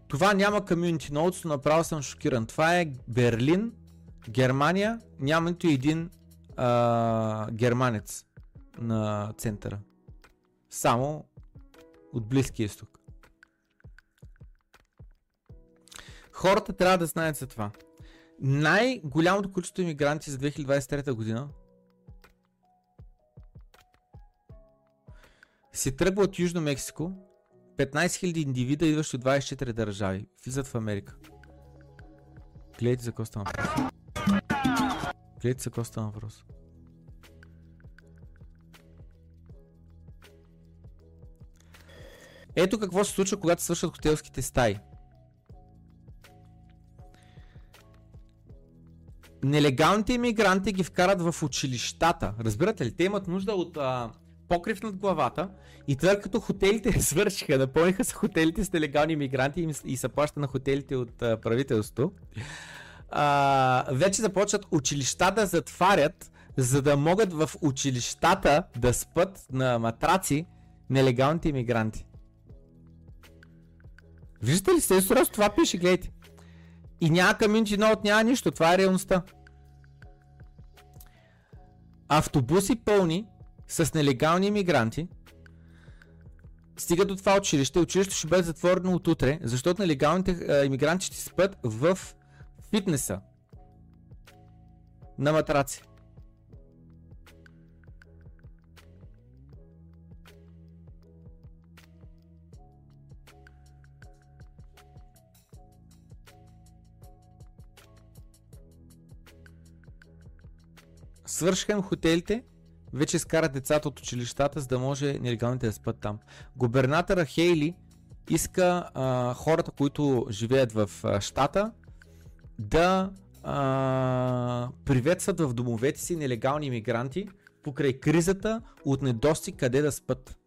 Това няма community notes, но направо съм шокиран. Това е Берлин, Германия, няма нито един а, германец на центъра. Само от Близкия изток. Хората трябва да знаят за това. Най-голямото количество иммигранти за 2023 година се тръгва от Южно Мексико 15 000 индивида, идващи от 24 държави, влизат в Америка. Гледайте за коста на въпрос. Гледайте за коста на въпрос. Ето какво се случва, когато свършат хотелските стаи. Нелегалните иммигранти ги вкарат в училищата. Разбирате ли? Те имат нужда от а, покрив над главата и това като хотелите свършиха, напълниха се хотелите с нелегални мигранти и са плаща на хотелите от а, правителство. А, вече започват училища да затварят, за да могат в училищата да спят на матраци нелегалните иммигранти. Виждате ли, се с това пише, гледайте. И няма community note, няма нищо, това е реалността. Автобуси пълни с нелегални иммигранти, стига до това училище. Училището ще бъде затворено от утре, защото нелегалните иммигранти ще спят в фитнеса на матраци. Свършиха хотелите, вече скарат децата от училищата, за да може нелегалните да спят там. Губернатора Хейли иска а, хората, които живеят в а, щата, да а, приветстват в домовете си нелегални иммигранти покрай кризата от недостиг къде да спят.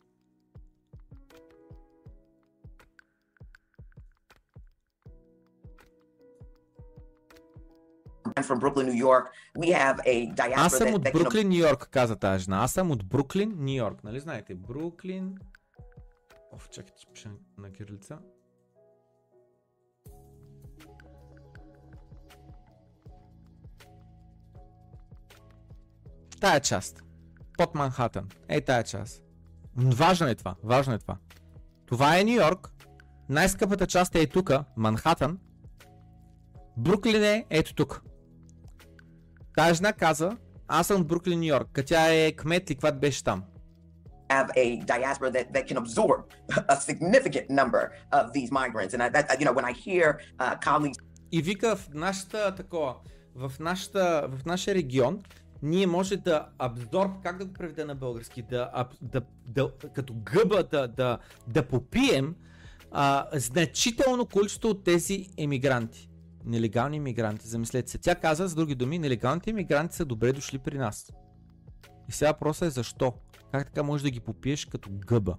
From Brooklyn, New York. We have a diaspora Аз съм от Бруклин, Нью Йорк, каза тази жена. Аз съм от Бруклин, Нью Йорк. Нали знаете? Бруклин... Оф, чакайте, пиша на кирилица. Тая част. Под Манхатън. Ей тая част. Важно е това. Важно е това. Това е Нью Йорк. Най-скъпата част е тук, Манхатън. Бруклин е ето тук. Тая жена каза, аз съм от Бруклин, Нью Йорк. Като тя е кмет ли, каквато беше там. have a diaspora that, that can absorb a significant number of these migrants. And I, that, you know, when I hear uh, colleagues И вика в нашата такова, в, нашата, в нашия регион, ние може да абсорб, как да го преведа на български, да, аб- да, да като гъба да, да, да попием а, значително количество от тези емигранти. Нелегални емигранти, замислете се. Тя каза, с други думи, нелегалните емигранти са добре дошли при нас. И сега въпросът е защо? Как така можеш да ги попиеш като гъба?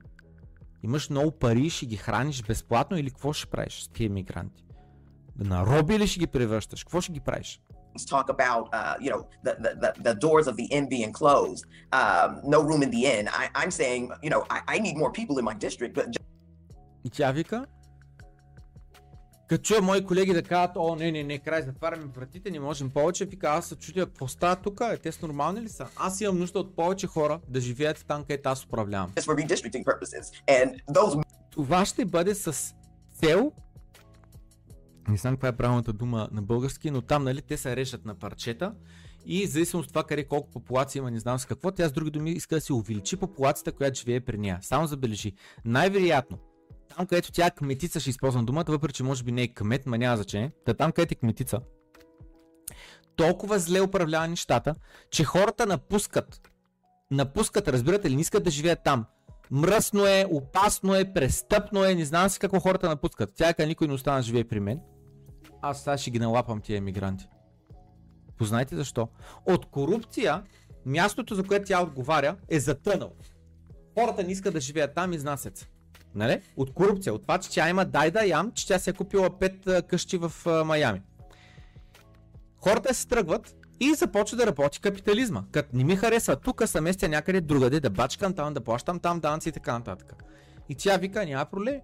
Имаш много пари, ще ги храниш безплатно или какво ще правиш с тези емигранти? На роби ли ще ги превръщаш? Какво ще ги правиш? talk about, uh, you know, the, the, the, doors of the inn being closed, um, no room in the inn, I, I'm saying, you know, I, I need more people in my district, but тя вика, Като чуя мои колеги да кажат, о, не, не, не, край, затваряме вратите, не можем повече, вика, аз се чудя, какво става тук, е, те са нормални ли са? Аз имам нужда от повече хора да живеят там, където аз управлявам. Those Това ще бъде с цел, не знам каква е правилната дума на български, но там, нали, те се режат на парчета и в зависимост от това къде колко популация има, не знам с какво, тя с други думи иска да си увеличи популацията, която живее при нея. Само забележи. Най-вероятно, там където тя кметица, ще използвам думата, въпреки че може би не е кмет, ма няма значение. Та там където е кметица, толкова зле управлява нещата, че хората напускат. Напускат, разбирате ли, не искат да живеят там. Мръсно е, опасно е, престъпно е, не знам си какво хората напускат. Тя е никой не остана да живее при мен. Аз сега ще ги налапам тия емигранти. Познайте защо. От корупция, мястото за което тя отговаря е затънал. Хората не искат да живеят там, изнасят се. Нали? От корупция, от това, че тя има дай да ям, че тя се е купила пет къщи в а, Майами. Хората се тръгват и започва да работи капитализма. Като не ми харесва тук, са местя някъде другаде, да бачкам там, да плащам там данци и така нататък. И тя вика, няма проблем.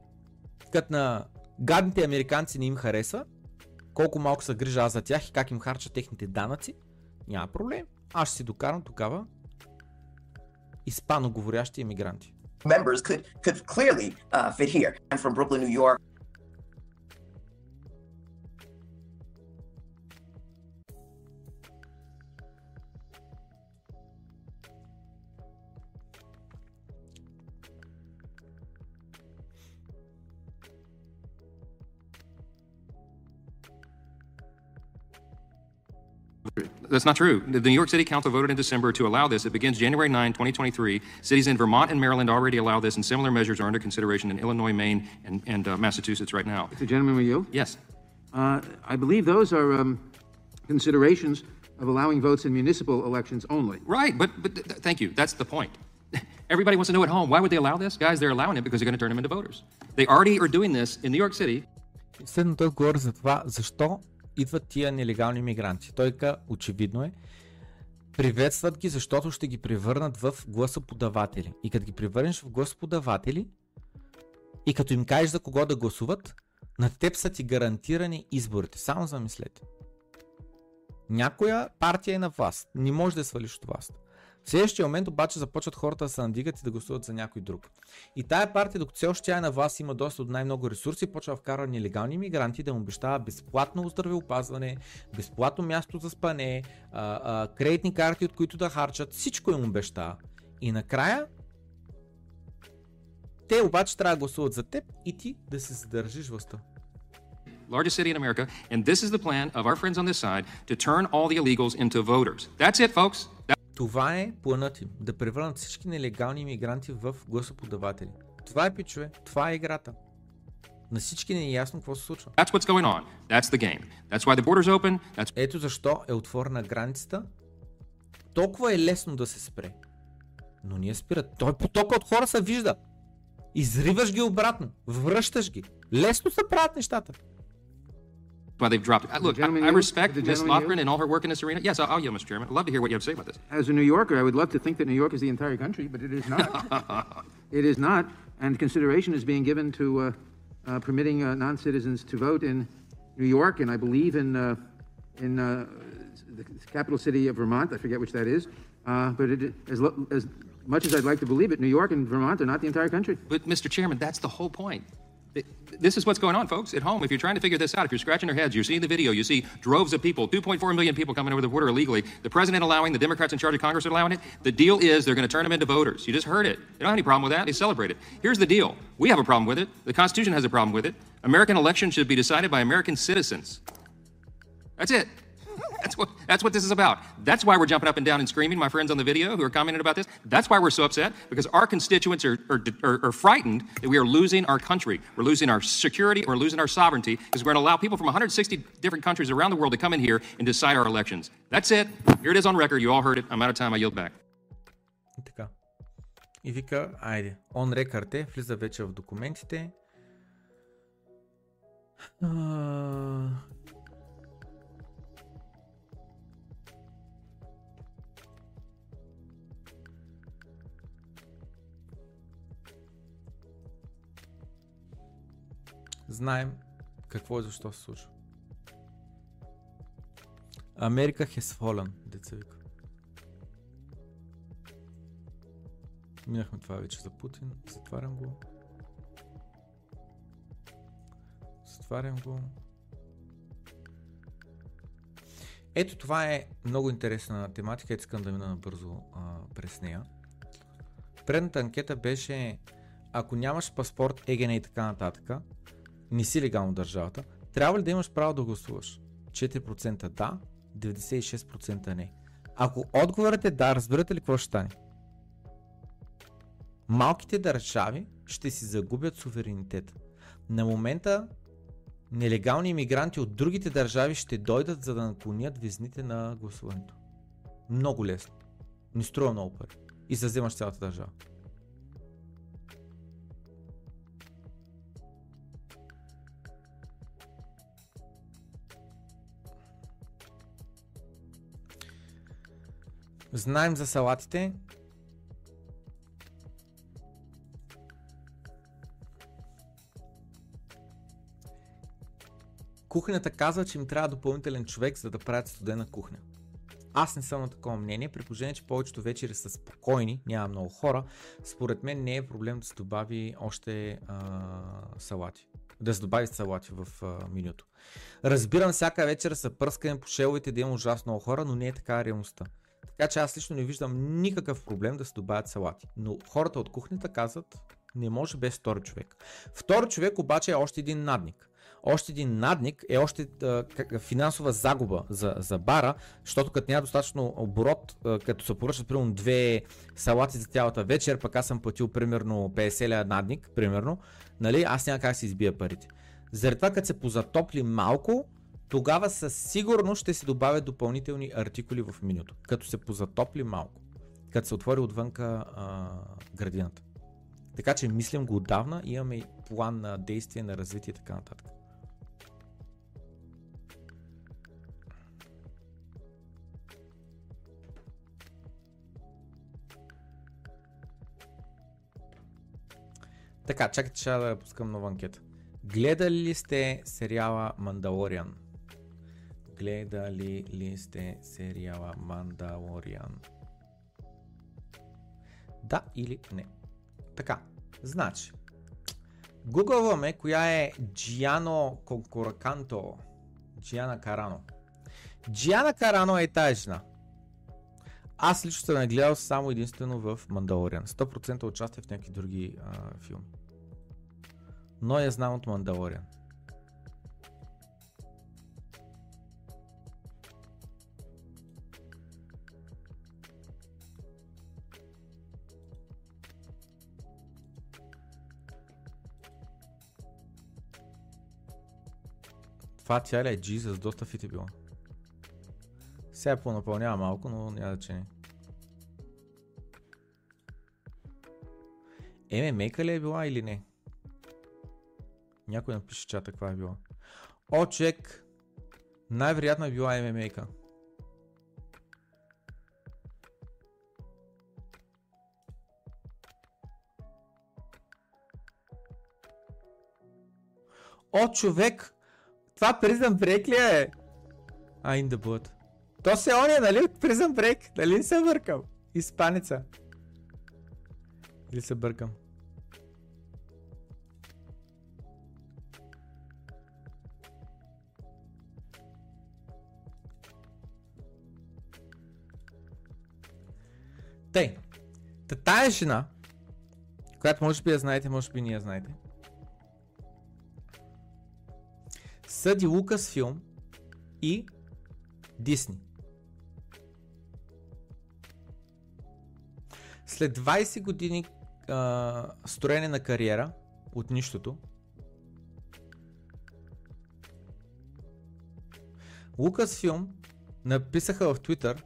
Като на гадните американци не им харесва, колко малко се грижа аз за тях и как им харча техните данъци, няма проблем. Аз ще си докарам тогава испаноговорящи емигранти. Members could could clearly uh, fit here. I'm from Brooklyn, New York. That's not true. The New York City Council voted in December to allow this. It begins January 9, 2023. Cities in Vermont and Maryland already allow this, and similar measures are under consideration in Illinois, Maine, and, and uh, Massachusetts right now. The gentleman with you? Yes. Uh, I believe those are um, considerations of allowing votes in municipal elections only. Right, but, but th- th- thank you. That's the point. Everybody wants to know at home why would they allow this? Guys, they're allowing it because they're going to turn them into voters. They already are doing this in New York City. Следно той говори за това, защо идват тия нелегални мигранти. Той ка, очевидно е, приветстват ги, защото ще ги превърнат в гласоподаватели. И като ги превърнеш в гласоподаватели, и като им кажеш за кого да гласуват, на теб са ти гарантирани изборите. Само замислете. Някоя партия е на власт. Не може да свалиш от власт. В следващия момент обаче започват хората да се надигат и да гласуват за някой друг. И тая партия, докато все още тя е на власт, има доста от най-много ресурси, почва да вкара нелегални мигранти, да му обещава безплатно здравеопазване, безплатно място за спане, а, а, кредитни карти, от които да харчат, всичко им обещава. И накрая те обаче трябва да гласуват за теб и ти да се задържиш властта. largest city in America, and this is the plan of our friends on this side to turn all the illegals into voters. That's it, folks. Това е планът им. Да превърнат всички нелегални иммигранти в гласоподаватели. Това е пичове. Това е играта. На всички не е ясно какво се случва. That's what's going on. That's the game. That's why the border's open. That's Ето защо е отворена границата. Толкова е лесно да се спре. Но ние спират. Той потока от хора се вижда. Изриваш ги обратно. Връщаш ги. Лесно се правят нещата. Why they've dropped it. Look, I, I respect Ms. Lofgren and all her work in this arena. Yes, I'll, I'll yield, Mr. Chairman. I'd love to hear what you have to say about this. As a New Yorker, I would love to think that New York is the entire country, but it is not. it is not, and consideration is being given to uh, uh, permitting uh, non-citizens to vote in New York, and I believe in uh, in uh, the capital city of Vermont. I forget which that is, uh, but it, as as much as I'd like to believe it, New York and Vermont are not the entire country. But, Mr. Chairman, that's the whole point. Th- This is what's going on, folks, at home. If you're trying to figure this out, if you're scratching your heads, you're seeing the video, you see droves of people, 2.4 million people coming over the border illegally, the president allowing, the Democrats in charge of Congress are allowing it. The deal is they're going to turn them into voters. You just heard it. They don't have any problem with that. They celebrate it. Here's the deal. We have a problem with it. The Constitution has a problem with it. American elections should be decided by American citizens. That's it. That's what, that's what this is about. That's why we're jumping up and down and screaming, my friends on the video who are commenting about this. That's why we're so upset, because our constituents are, are, are, are frightened that we are losing our country. We're losing our security, we're losing our sovereignty, because we're going to allow people from 160 different countries around the world to come in here and decide our elections. That's it. Here it is on record. You all heard it. I'm out of time. I yield back. И така. И вика, айде, on record е, влиза вече в документите. Знаем Какво и защо се случва? Америка has fallen, деца вика. Минахме това вече за Путин. Затварям го. Затварям го. Ето това е много интересна тематика, ето искам да мина набързо а, през нея. Предната анкета беше ако нямаш паспорт, ЕГН и така нататък, не си легално държавата, трябва ли да имаш право да гласуваш? 4% да, 96% не. Ако отговорът е да, разбирате ли какво ще стане? Малките държави ще си загубят суверенитет. На момента нелегални иммигранти от другите държави ще дойдат за да наклонят везните на гласуването. Много лесно. Не струва много пари. И заземаш цялата държава. Знаем за салатите. Кухнята казва, че им трябва допълнителен човек, за да правят студена кухня. Аз не съм на такова мнение, при положение, че повечето вечери са спокойни, няма много хора. Според мен не е проблем да се добави още а, салати. Да се добави салати в а, менюто. Разбирам, всяка вечер са пръскане по шеловете да има ужасно много хора, но не е така реалността. Така че аз лично не виждам никакъв проблем да се добавят салати. Но хората от кухнята казват, не може без втори човек. Втори човек обаче е още един надник. Още един надник е още а, финансова загуба за, за бара, защото като няма достатъчно оборот, а, като се поръчат примерно две салати за цялата вечер, пък аз съм платил примерно 50 ля надник, примерно, нали, аз няма как си избия парите. Заради това, като се позатопли малко, тогава със сигурност ще се добавят допълнителни артикули в менюто, като се позатопли малко, като се отвори отвънка а, градината. Така че мислим го отдавна, имаме план на действие, на развитие и така нататък. Така, чакайте, ще да пускам нова анкета. Гледали ли сте сериала Мандалориан? Гледали ли сте сериала Мандалориан? Да или не? Така, значи, гугълваме коя е Джиано Конкураканто. Джиана Карано. Джиана Карано е тази жена. Аз лично съм нагледал само единствено в Мандалориан. 100% участие в някакви други а, филми. Но я знам от Мандалориан. Това тя ли е Jesus, доста фит е било. Сега понапълнява малко, но няма да не. мейка ли е била или не? Някой напише чата каква е била. О, чек! Най-вероятно е била ММА-ка. О, човек! Това Prison Break ли е? А, in the blood. То се он е, нали? Prison Break. Нали се бъркам? Испаница. Или се бъркам? Тъй, та тая жена, която може би я знаете, може би не я знаете, съди Лукас филм и Дисни. След 20 години а, строене на кариера от нищото, филм написаха в Twitter,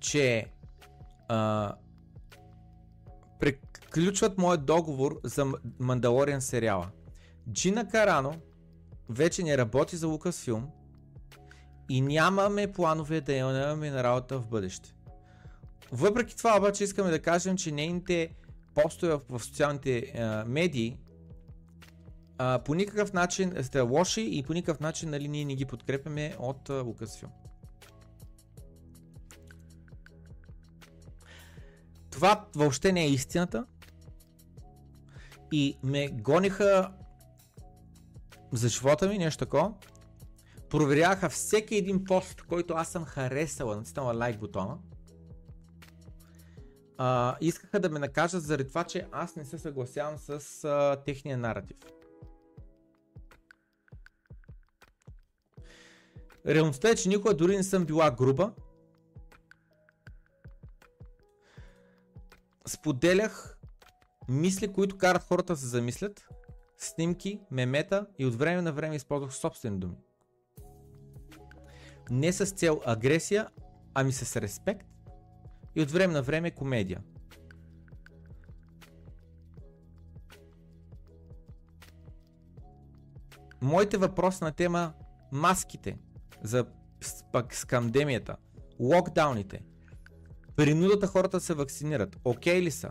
че а, приключват моят договор за Мандалориан сериала. Джина Карано вече не работи за филм и нямаме планове да имаме на работа в бъдеще. Въпреки това обаче искаме да кажем, че нейните постове в, социалните а, медии А, по никакъв начин сте лоши и по никакъв начин нали, ние не ги подкрепяме от Lucasfilm. Това въобще не е истината. И ме гониха за живота ми, нещо такова. Проверяха всеки един пост, който аз съм харесала, натиснала лайк бутона. А, искаха да ме накажат заради това, че аз не се съгласявам с а, техния наратив. Реалността е, че никога дори не съм била груба. Споделях мисли, които карат хората да се замислят, снимки, мемета и от време на време използвах собствени думи. Не с цел агресия, ами с респект и от време на време комедия. Моите въпроси на тема маските за пак скандемията, локдауните, принудата хората да се вакцинират, окей okay ли са?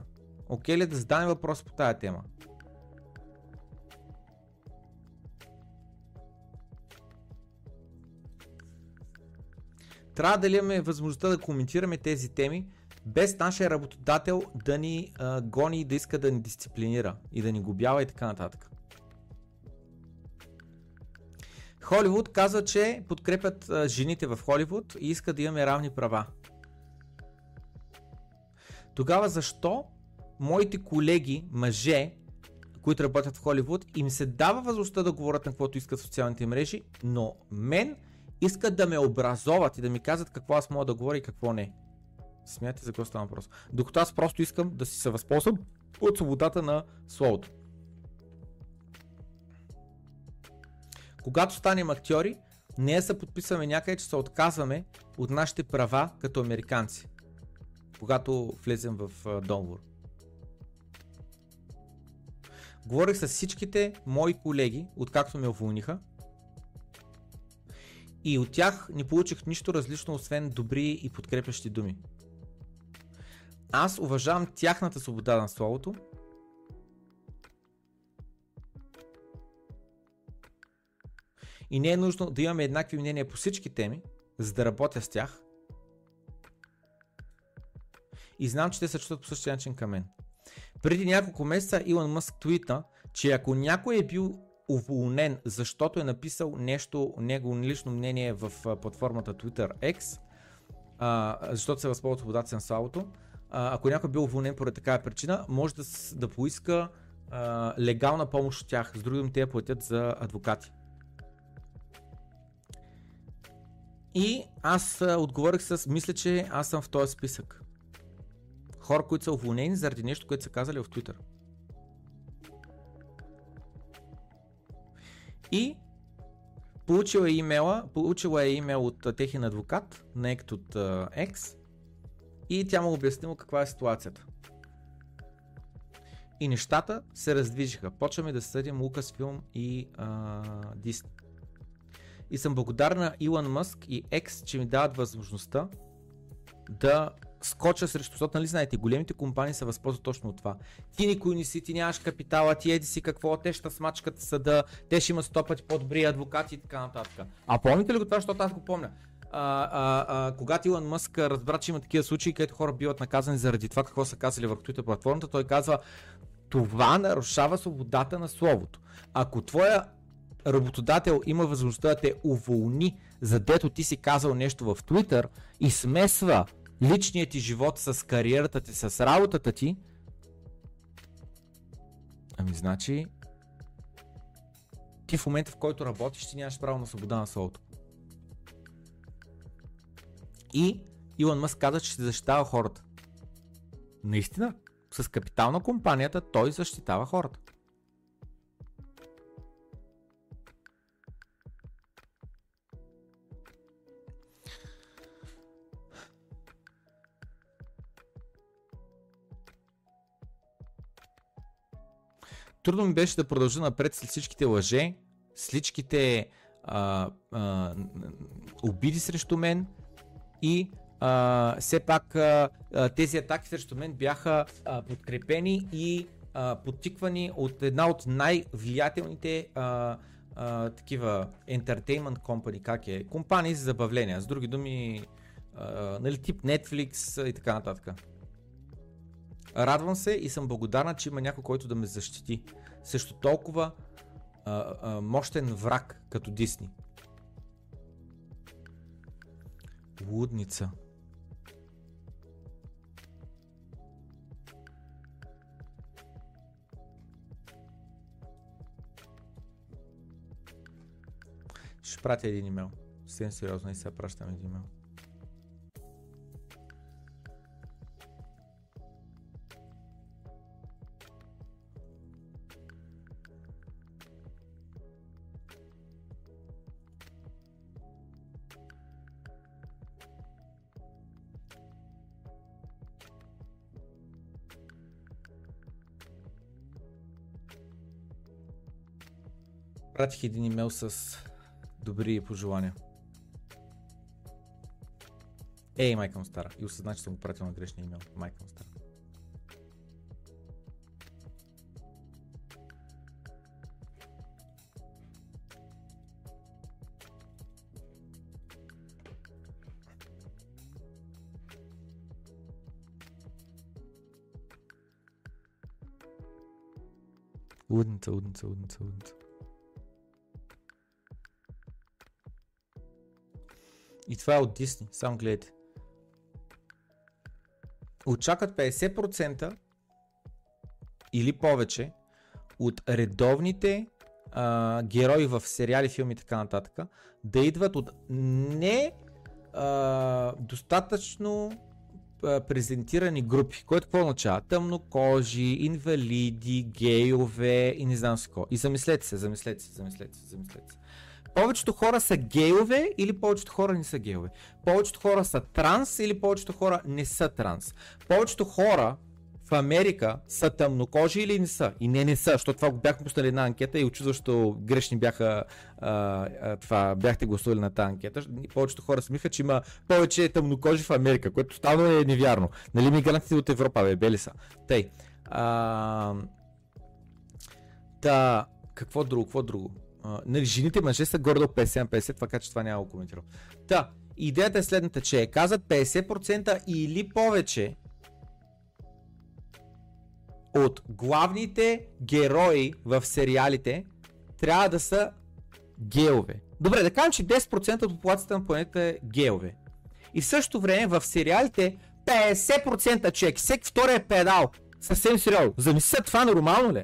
Окей okay ли да зададем въпрос по тази тема? Трябва да имаме възможността да коментираме тези теми, без нашия работодател да ни а, гони и да иска да ни дисциплинира и да ни губява и така нататък. Холивуд казва, че подкрепят а, жените в Холивуд и искат да имаме равни права. Тогава защо моите колеги, мъже, които работят в Холивуд, им се дава възможността да говорят на каквото искат в социалните мрежи, но мен искат да ме образоват и да ми казват какво аз мога да говоря и какво не. Смятате за какво става въпрос. Докато аз просто искам да си се възползвам от свободата на словото. Когато станем актьори, не се подписваме някъде, че се отказваме от нашите права като американци, когато влезем в договор. Говорих с всичките мои колеги, откакто ме уволниха, и от тях не получих нищо различно, освен добри и подкрепящи думи. Аз уважавам тяхната свобода на словото. И не е нужно да имаме еднакви мнения по всички теми, за да работя с тях. И знам, че те се чувстват по същия начин към мен. Преди няколко месеца Илон Мъск твитна, че ако някой е бил уволнен, защото е написал нещо, него лично мнение в платформата Twitter X, а, защото се възползва от свободата на славото, а, ако някой бил уволнен поради такава причина, може да, да поиска а, легална помощ от тях. С други думи, те платят за адвокати. И аз отговорих с, мисля, че аз съм в този списък. Хора, които са уволнени заради нещо, което са казали в Twitter. И получила е имейла, получила е имейл от техен адвокат, на ект от X, и тя му обяснила каква е ситуацията. И нещата се раздвижиха. Почваме да съдим Lucasfilm и uh, Disney. И съм благодарна на Илон Мъск и X, че ми дават възможността да скоча срещу, защото нали знаете, големите компании се възползват точно от това. Ти никой не си, ти нямаш капитала, ти еди си какво, те ще смачкат съда, те ще имат сто пъти по-добри адвокати и така нататък. А помните ли го това, защото аз го помня? А, а, а, когато Илон Мъск разбра, че има такива случаи, където хора биват наказани заради това какво са казали върху Twitter платформата, той казва, това нарушава свободата на словото. Ако твоя работодател има възможността да те уволни, задето ти си казал нещо в Twitter и смесва личният ти живот с кариерата ти, с работата ти, ами значи ти в момента в който работиш, ти нямаш право на свобода на словото. И Илон Мъск каза, че ще защитава хората. Наистина, с капитал на компанията той защитава хората. Трудно ми беше да продължа напред след всичките лъже, всичките а, а, обиди срещу мен и а, все пак а, тези атаки срещу мен бяха а, подкрепени и а, подтиквани от една от най-влиятелните а, а, такива entertainment company, как е, компании за забавления, с други думи, а, нали, тип Netflix и така нататък. Радвам се и съм благодарна, че има някой, който да ме защити срещу толкова а, а, мощен враг като Дисни. Лудница. Ще пратя един имейл. Съвсем сериозно и сега пращам един имейл. Пратих един имейл с добри пожелания. Ей, майка му стара. И осъзнах, че съм го пратил на грешния имейл. Майка му стара. Лудница, лудница, лудница, лудница. Това е от Disney, само гледайте. Очакват 50% или повече от редовните а, герои в сериали, филми и така нататък да идват от не а, достатъчно презентирани групи, което какво означава? Тъмнокожи, инвалиди, гейове и не знам си какво. И замислете се, замислете се, замислете се, замислете се. Повечето хора са гейове или повечето хора не са гейове. Повечето хора са транс или повечето хора не са транс. Повечето хора в Америка са тъмнокожи или не са? И не, не са, защото това го бяхме пуснали една анкета и очудващо грешни бяха а, а, това, бяхте гласували на тази анкета. И повечето хора смиха, че има повече тъмнокожи в Америка, което стално е невярно. Нали мигрантите от Европа, бе, бели са. Тъй. А, да, какво друго, какво друго? Нали, жените мъже са гордо 50-50, така че това няма да коментирам. Та, идеята е следната, че казват 50% или повече от главните герои в сериалите трябва да са геове. Добре, да кажем, че 10% от популацията на планета е геове. И в същото време в сериалите 50% човек, всеки втори е педал. Съвсем сериозно. Замисля, това нормално ли?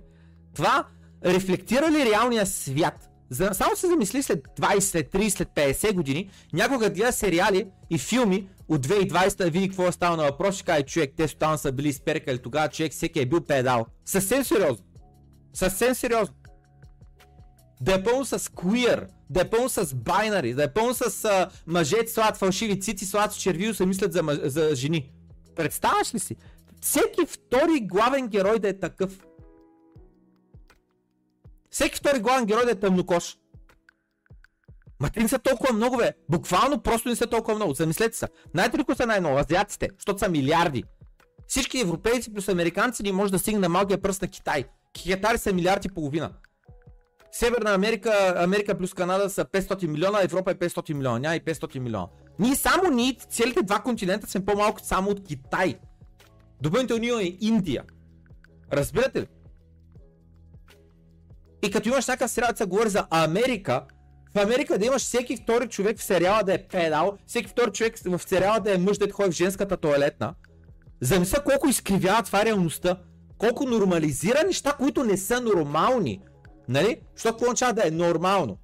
Това рефлектира ли реалния свят? За, само се замисли след 20, след 30, след 50 години, някога гледа сериали и филми от 2020 да види какво е станало на въпрос, ще каже човек, те тотално са били изперкали тогава, човек всеки е бил педал. Съвсем сериозно. Съвсем сериозно. Да е пълно с queer, да е пълно с байнари, да е пълно с а, мъже, слагат фалшиви цици, слагат с червил, се мислят за, мъж, за жени. Представяш ли си? Всеки втори главен герой да е такъв. Всеки втори главен герой да е тъмнокош. Ма те не са толкова много, бе. Буквално просто не са толкова много. Замислете се. Знаете ли са най-много? Азиатците, защото са милиарди. Всички европейци плюс американци ни може да стигне на малкия пръст на Китай. Китари са милиарди и половина. Северна Америка, Америка плюс Канада са 500 милиона, Европа е 500 милиона, няма и 500 милиона. Ние само ние, целите два континента сме по-малко само от Китай. Допълнително е Индия. Разбирате ли? И като имаш някакъв сериал, говори за Америка, в Америка да имаш всеки втори човек в сериала да е педал, всеки втори човек в сериала да е мъж, да ходи в женската туалетна. Замисля колко изкривява това реалността, колко нормализира неща, които не са нормални. Нали? Защото какво означава да е нормално?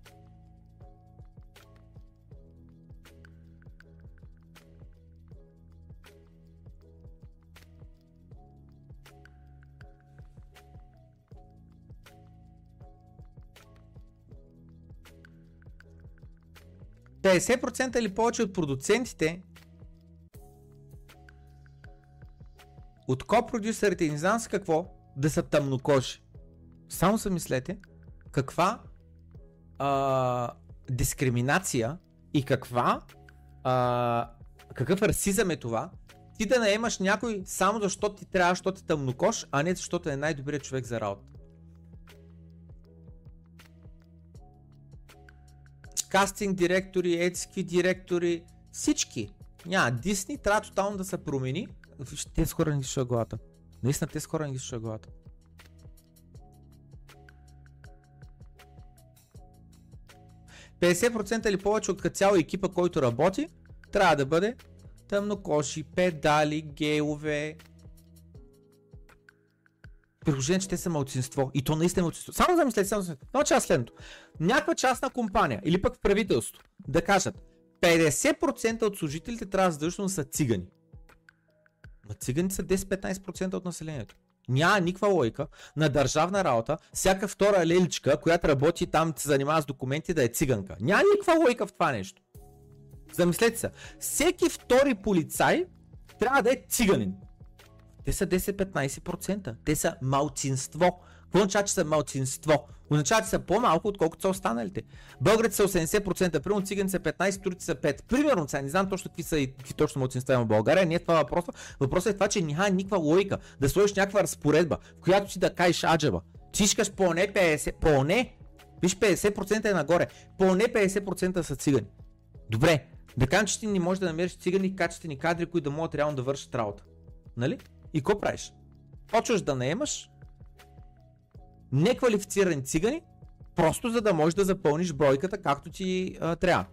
50% или повече от продуцентите от копродюсерите и не знам с какво да са тъмнокожи. Само се мислете каква а, дискриминация и каква а, какъв расизъм е това ти да наемаш някой само защото ти трябва, защото е тъмнокош, а не защото е най-добрият човек за работа. Кастинг директори, етски директори, всички. Няма. Дисни трябва тотално да се промени. Вижте, тези хора не ги слуша главата. Наистина тези хора не ги слуша главата. ,50% или повече от цяло екипа, който работи, трябва да бъде тъмнокоши, педали, гейове. Приложение, че те са малцинство. И то наистина е малцинство. Само замислете, само замислете. Но част следното. Някаква частна компания или пък в правителството да кажат 50% от служителите трябва задължително са цигани. Ма циганите са 10-15% от населението. Няма никаква логика на държавна работа, всяка втора леличка, която работи там, се занимава с документи, да е циганка. Няма никаква логика в това нещо. Замислете се, всеки втори полицай трябва да е циганин. Те са 10-15%. Те са малцинство. Какво означава, че са малцинство? Означава, че са по-малко, отколкото са останалите. Българите са 80%, примерно цигани са 15, турци са 5. Примерно, сега не знам точно какви са и какви точно малцинства има в България. Не е това въпроса. Въпросът е това, че няма никаква логика да сложиш някаква разпоредба, в която си да кажеш аджаба. Ти искаш поне 50, поне, виж 50% е нагоре, поне 50% са цигани. Добре, да кажем, че ти не можеш да намериш цигани качествени кадри, които да могат реално да вършат работа. Нали? И какво правиш? Почваш да наемаш неквалифицирани цигани, просто за да можеш да запълниш бройката както ти а, трябва.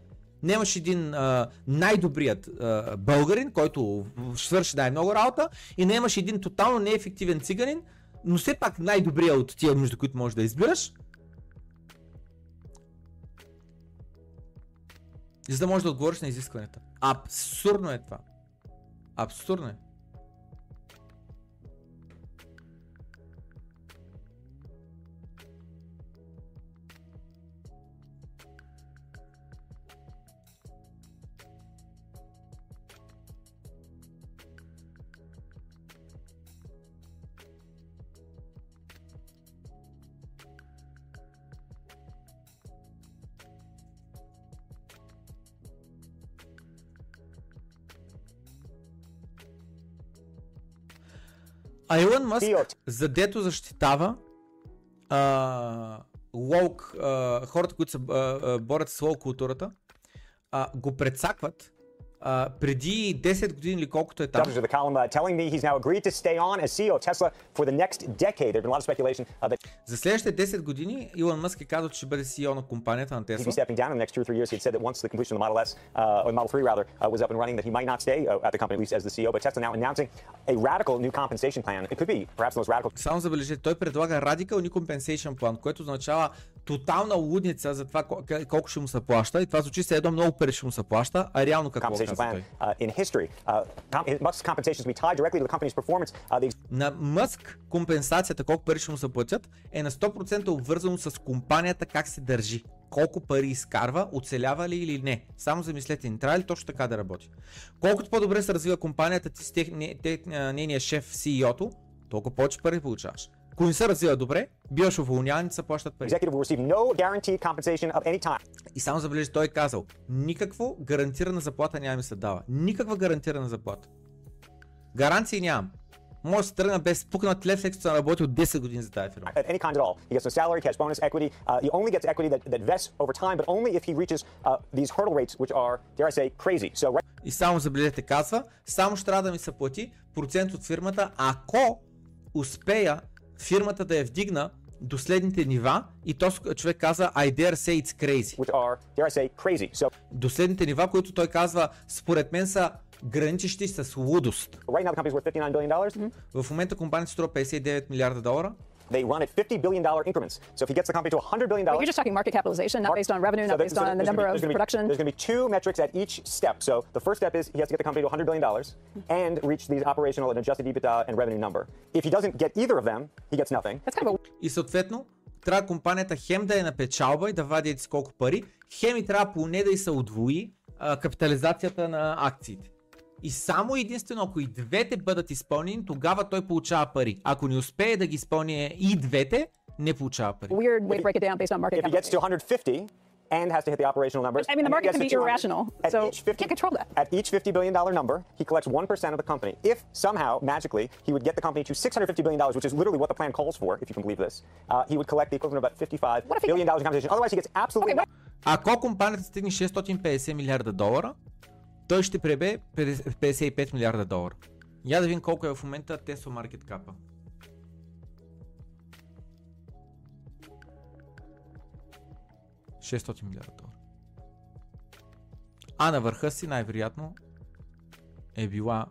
Немаш един а, най-добрият а, българин, който свърши най-много работа и не имаш един тотално неефективен циганин, но все пак най-добрият от тия, между които можеш да избираш. За да можеш да отговориш на изискванията. Абсурдно е това. Абсурдно е. А Илон Мъск, задето защитава а, лоук, а, хората, които се борят с лоу културата, а, го предсакват а, преди 10 години или колкото е там. the column uh, telling me he's now agreed to stay on as CEO of Tesla for the next decade. There's been a lot of speculation uh, that За следващите 10 години Илон Мъск е казал, че ще бъде CEO на компанията на he'd be Tesla. stepping down in the next two or three years. He had said that once the completion of the Model S, uh, or Model 3 rather, uh, was up and running, that he might not stay uh, at the company, at least as the CEO. But Tesla now announcing a radical new compensation plan. It could be perhaps the most radical Само забележете, той предлага Radical New Compensation Plan, което означава тотална лудница за това кол- колко ще му се плаща. И това звучи се едно много пари ще му се плаща, а реално какво plan in history. Musk's compensation is to be tied directly to the company's performance. The На Мъск компенсацията, колко пари ще му се платят, е на 100% обвързано с компанията как се държи. Колко пари изкарва, оцелява ли или не. Само замислете, не трябва ли точно така да работи. Колкото по-добре се развива компанията ти с нейния шеф, CEO-то, толкова повече пари получаваш. Ако не се развива добре, биваш уволняван и се плащат пари. no. И само забележи, той е казал, никакво гарантирана заплата няма ми се дава. Никаква гарантирана заплата. Гаранции нямам. Може да се тръгна без пукнат лев, след като съм работил 10 години за тази фирма. At any kind at all. He gets no salary, cash bonus, equity. Uh, he only gets equity that, that vests over time, but only if he reaches uh, these hurdle rates, which are, dare I say, crazy. So right И само забележете, казва, само ще трябва да ми се плати процент от фирмата, ако успея фирмата да я вдигна до следните нива и то човек казва I dare say it's crazy. which are, dare I say, crazy. So До следните нива, които той казва, според мен са граничещи с лудост. right now the company's worth $59 billion. В момента компанията струва 59 милиарда долара. They run at $50 billion increments. So if he gets the company to $100 billion, But you're just talking market capitalization, not based on revenue, not there- based so on the there's number gonna of be- there's gonna be- production. There's going to be two metrics at each step. So the first step is he has to get the company to $100 billion and reach these operational and adjusted EBITDA and revenue number. If he doesn't get either of them, he gets nothing. И съответно, трябва компанията хем да е на печалба и да вади еди си колко пари, хем и трябва поне да й се удвои а, капитализацията на акциите. И само единствено, ако и двете бъдат изпълнени, тогава той получава пари. Ако не успее да ги изпълни и двете, не получава пари. Weird way to break it down based on market If he gets to capitalization. 150, and has to hit the operational numbers. I mean, the market can be to 200 irrational, At so 50, can't control that. At each $50 billion number, he collects 1% of the company. If somehow, magically, he would get the company to $650 billion, which is literally what the plan calls for, if you can believe this, uh, he would collect the equivalent of about $55 billion in compensation. Otherwise, he gets absolutely nothing. Ако компанията стигне 650 милиарда долара, той ще пребе 55 милиарда долара. Я да видим колко е в момента Tesla Market Cap. $600 милиарда долара. А на върха си най-вероятно е била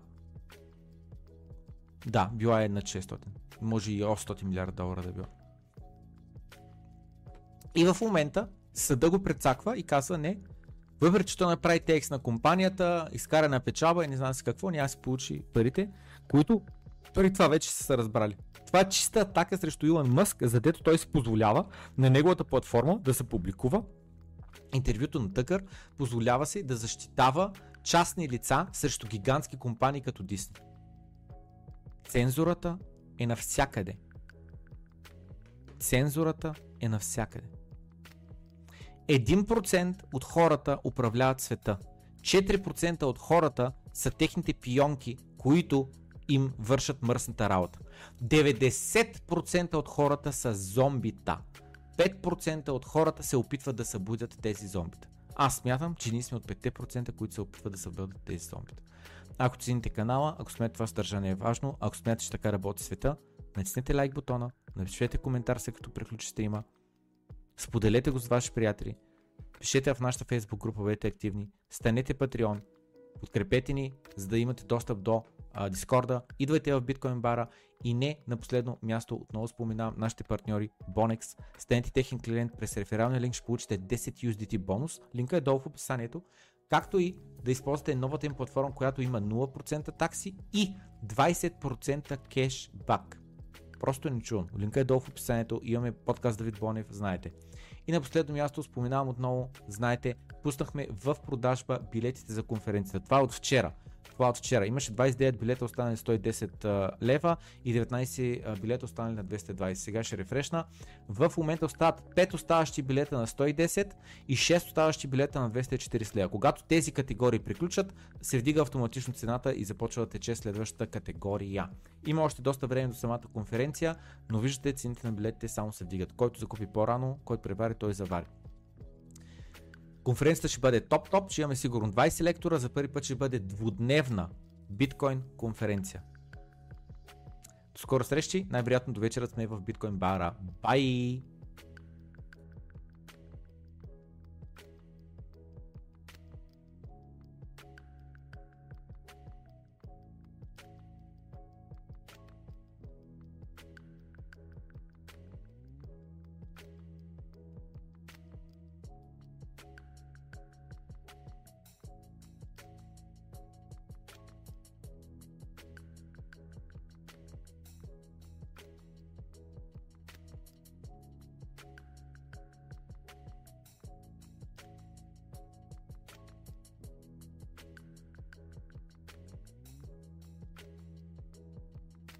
да, била е над 600. Може и 800 милиарда долара да е била. И в момента съда го прецаква и казва не, въпреки че той направи текст на компанията, изкара на печалба и не знам си какво, няма си получи парите, които преди това вече са се разбрали. Това е чиста атака срещу Илон Мъск, задето той си позволява на неговата платформа да се публикува интервюто на Тъкър, позволява се да защитава частни лица срещу гигантски компании като Disney. Цензурата е навсякъде. Цензурата е навсякъде. 1% от хората управляват света. 4% от хората са техните пионки, които им вършат мръсната работа. 90% от хората са зомбита. 5% от хората се опитват да събудят тези зомбита. Аз смятам, че ние сме от 5%, които се опитват да събудят тези зомбита. Ако цените канала, ако смятате това съдържание е важно, ако смятате, че така работи света, натиснете лайк бутона, напишете коментар след като приключи стрима, споделете го с ваши приятели, пишете в нашата Facebook група, бъдете активни, станете Patreon, подкрепете ни, за да имате достъп до а, Дискорда, идвайте в Bitcoin бара и не на последно място, отново споменавам нашите партньори Bonex, станете техен клиент. През рефералния линк, ще получите 10 USDT бонус, линка е долу в описанието, както и да използвате новата им платформа, която има 0% такси и 20% кешбак. Просто не чувам. Линка е долу в описанието, имаме подкаст Давид Бонев, знаете. И на последно място споменавам отново, знаете, пуснахме в продажба билетите за конференцията. Това е от вчера. От вчера. Имаше 29 билета останали 110 а, лева и 19 а, билета останали на 220. Сега ще рефрешна. В момента остават 5 оставащи билета на 110 и 6 оставащи билета на 240 лева. Когато тези категории приключат, се вдига автоматично цената и започва да тече следващата категория. Има още доста време до самата конференция, но виждате цените на билетите само се вдигат. Който закупи по-рано, който превари, той завари. Конференцията ще бъде топ-топ, ще имаме сигурно 20 лектора, за първи път ще бъде двудневна биткоин конференция. До скоро срещи, най-вероятно до вечера сме в биткоин бара. Бай!